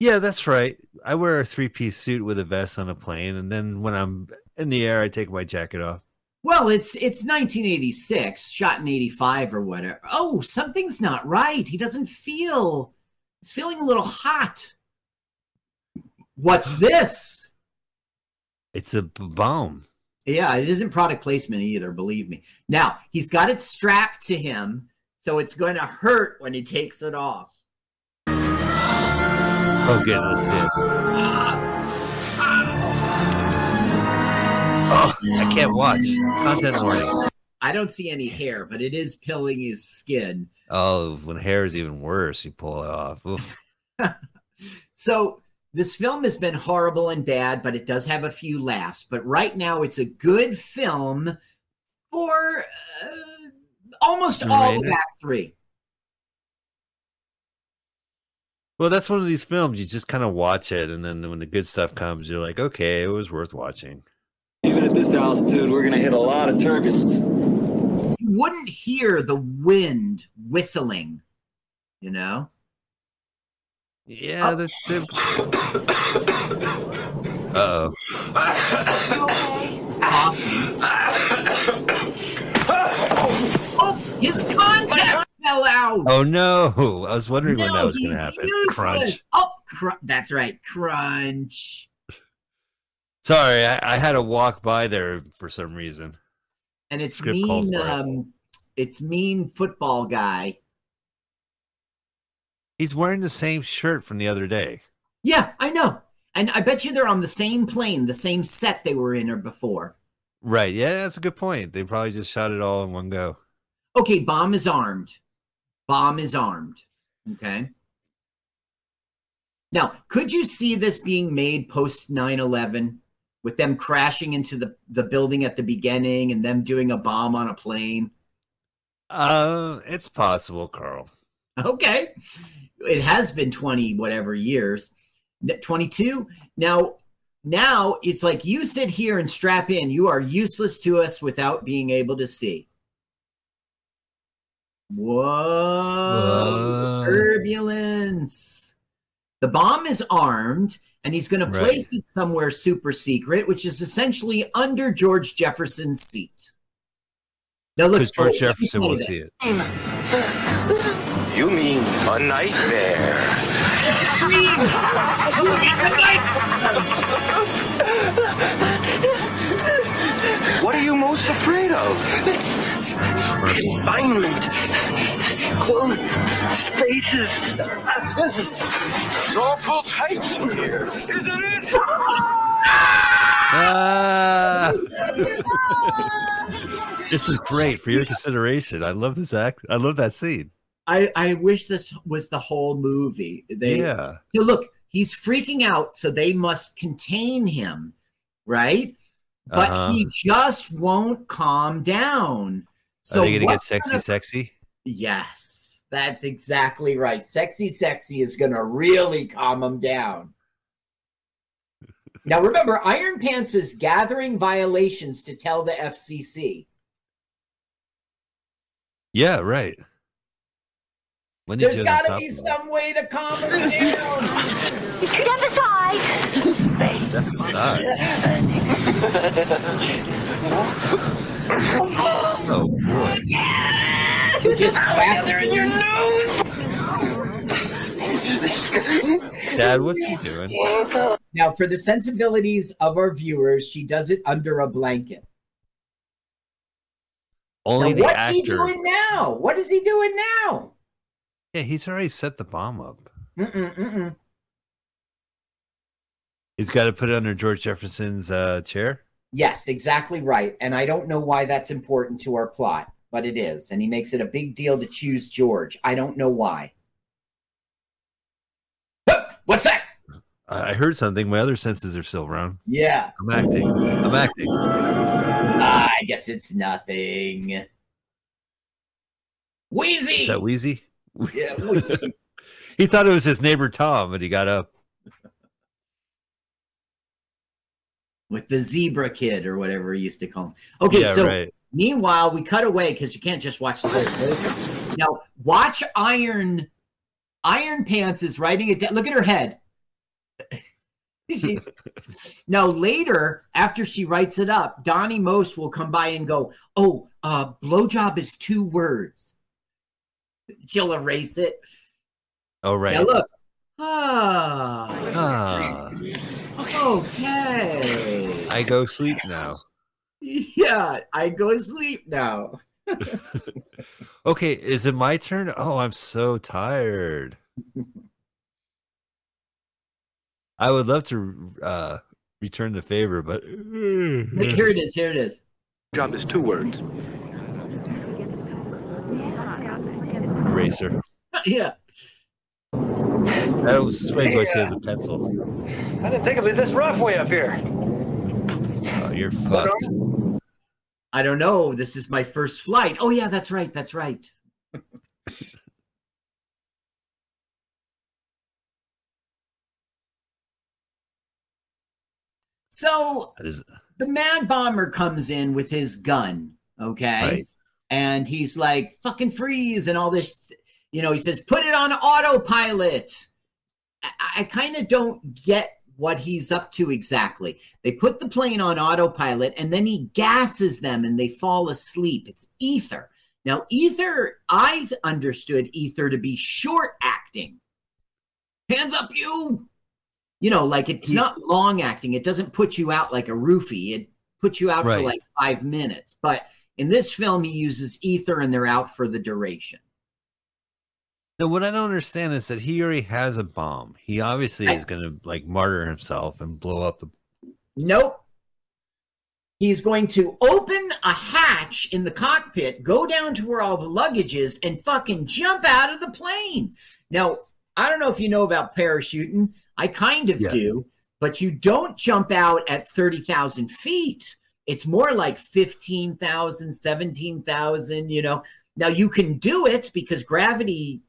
yeah, that's right. I wear a three-piece suit with a vest on a plane, and then when I'm in the air, I take my jacket off. Well, it's it's 1986, shot in 85 or whatever. Oh, something's not right. He doesn't feel. He's feeling a little hot. What's this? It's a bomb. Yeah, it isn't product placement either, believe me. Now, he's got it strapped to him, so it's going to hurt when he takes it off. Oh, good. Let's see it. Oh, I can't watch. Content warning. I don't see any hair, but it is pilling his skin. Oh, when hair is even worse, you pull it off. So this film has been horrible and bad, but it does have a few laughs. But right now, it's a good film for uh, almost all the back three. Well, that's one of these films you just kind of watch it, and then when the good stuff comes, you're like, okay, it was worth watching. Even at this altitude, we're going to hit a lot of turbulence. You wouldn't hear the wind whistling, you know? Yeah, they're. they're... Uh oh. Oh, his contact fell out. Oh no! I was wondering when that was going to happen. useless. Crunch. Oh, cr- that's right, crunch. Sorry, I, I had to walk by there for some reason. And it's Script mean. for it. Um, it's mean football guy. He's wearing the same shirt from the other day. Yeah, I know. And I bet you they're on the same plane, the same set they were in or before. Right? Yeah, that's a good point. They probably just shot it all in one go. Okay, bomb is armed. Bomb is armed. Okay. Now, could you see this being made post 9 11 with them crashing into the, the building at the beginning and them doing a bomb on a plane? Uh, it's possible, Carl. Okay. It has been 20 whatever years. 22. Now, now it's like you sit here and strap in. You are useless to us without being able to see. Whoa, turbulence. The bomb is armed and he's going to Right. place it somewhere super secret, which is essentially under George Jefferson's seat. Now look, George let me Jefferson play will see it. You mean a nightmare? What are you most afraid of? Confinement. Closed spaces. It's awful tight in here, isn't it? Ah! this is great for your consideration. I love this act. I love that scene. I, I wish this was the whole movie. They, Yeah. So look, he's freaking out, so they must contain him, right? But Uh-huh. he just won't calm down. So Are they gonna get sexy, gonna- sexy? Yes, that's exactly right. Sexy, sexy is gonna really calm him down. Now remember, Iron Pants is gathering violations to tell the FCC. Yeah, right. When did There's you got to be some way to calm him down. Step aside. Step aside. Oh boy. You just whack in your nose. Dad, what's he doing? Now, for the sensibilities of our viewers, she does it under a blanket. Only Now, the what's he actor. doing now? What is he doing now? Yeah, he's already set the bomb up. Mm-mm, mm-mm. He's got to put it under George Jefferson's uh, chair. Yes, exactly right. And I don't know why that's important to our plot, but it is. And he makes it a big deal to choose George. I don't know why. What's that? I heard something. My other senses are still wrong. Yeah. I'm acting. I'm acting. I guess it's nothing. Wheezy! Is that Wheezy? Yeah, Wheezy. He thought it was his neighbor Tom, and he got up. with the zebra kid or whatever he used to call him. Okay, Yeah, so right. Meanwhile, we cut away because you can't just watch the whole program. Now, watch Iron Iron Pants is writing it down. Look at her head. Now later, after she writes it up, Donny Most will come by and go, "Oh, uh, blowjob is two words." She'll erase it. Oh, right. Now look. Ah. Ah, Okay. I go sleep now. Yeah, I go to sleep now. Okay, is it my turn? Oh, I'm so tired. I would love to uh, return the favor, but Here it is. Here it is. Job is two words. eraser. Yeah. That was explains why she has a pencil. I didn't think it'd be this rough way up here. Oh, you're fucked. I don't know. This is my first flight. Oh yeah, that's right. That's right. so is the mad bomber comes in with his gun, okay? Right. And he's like, fucking freeze and all this. You know, he says, put it on autopilot. I, I kind of don't get what he's up to exactly. They put the plane on autopilot and then he gasses them and they fall asleep. It's ether. Now, ether, I understood ether to be short acting. Hands up, you. You know, like it's not long acting. It doesn't put you out like a roofie. It puts you out for like five minutes. But in this film, he uses ether and they're out for the duration. No, what I don't understand is that he already has a bomb. He obviously is going to like martyr himself and blow up the. Nope. He's going to open a hatch in the cockpit, go down to where all the luggage is, and fucking jump out of the plane. Now, I don't know if you know about parachuting. I kind of Yeah. do, but you don't jump out at 30,000 feet. It's more like 15,000, 17,000, you know. Now, you can do it because gravity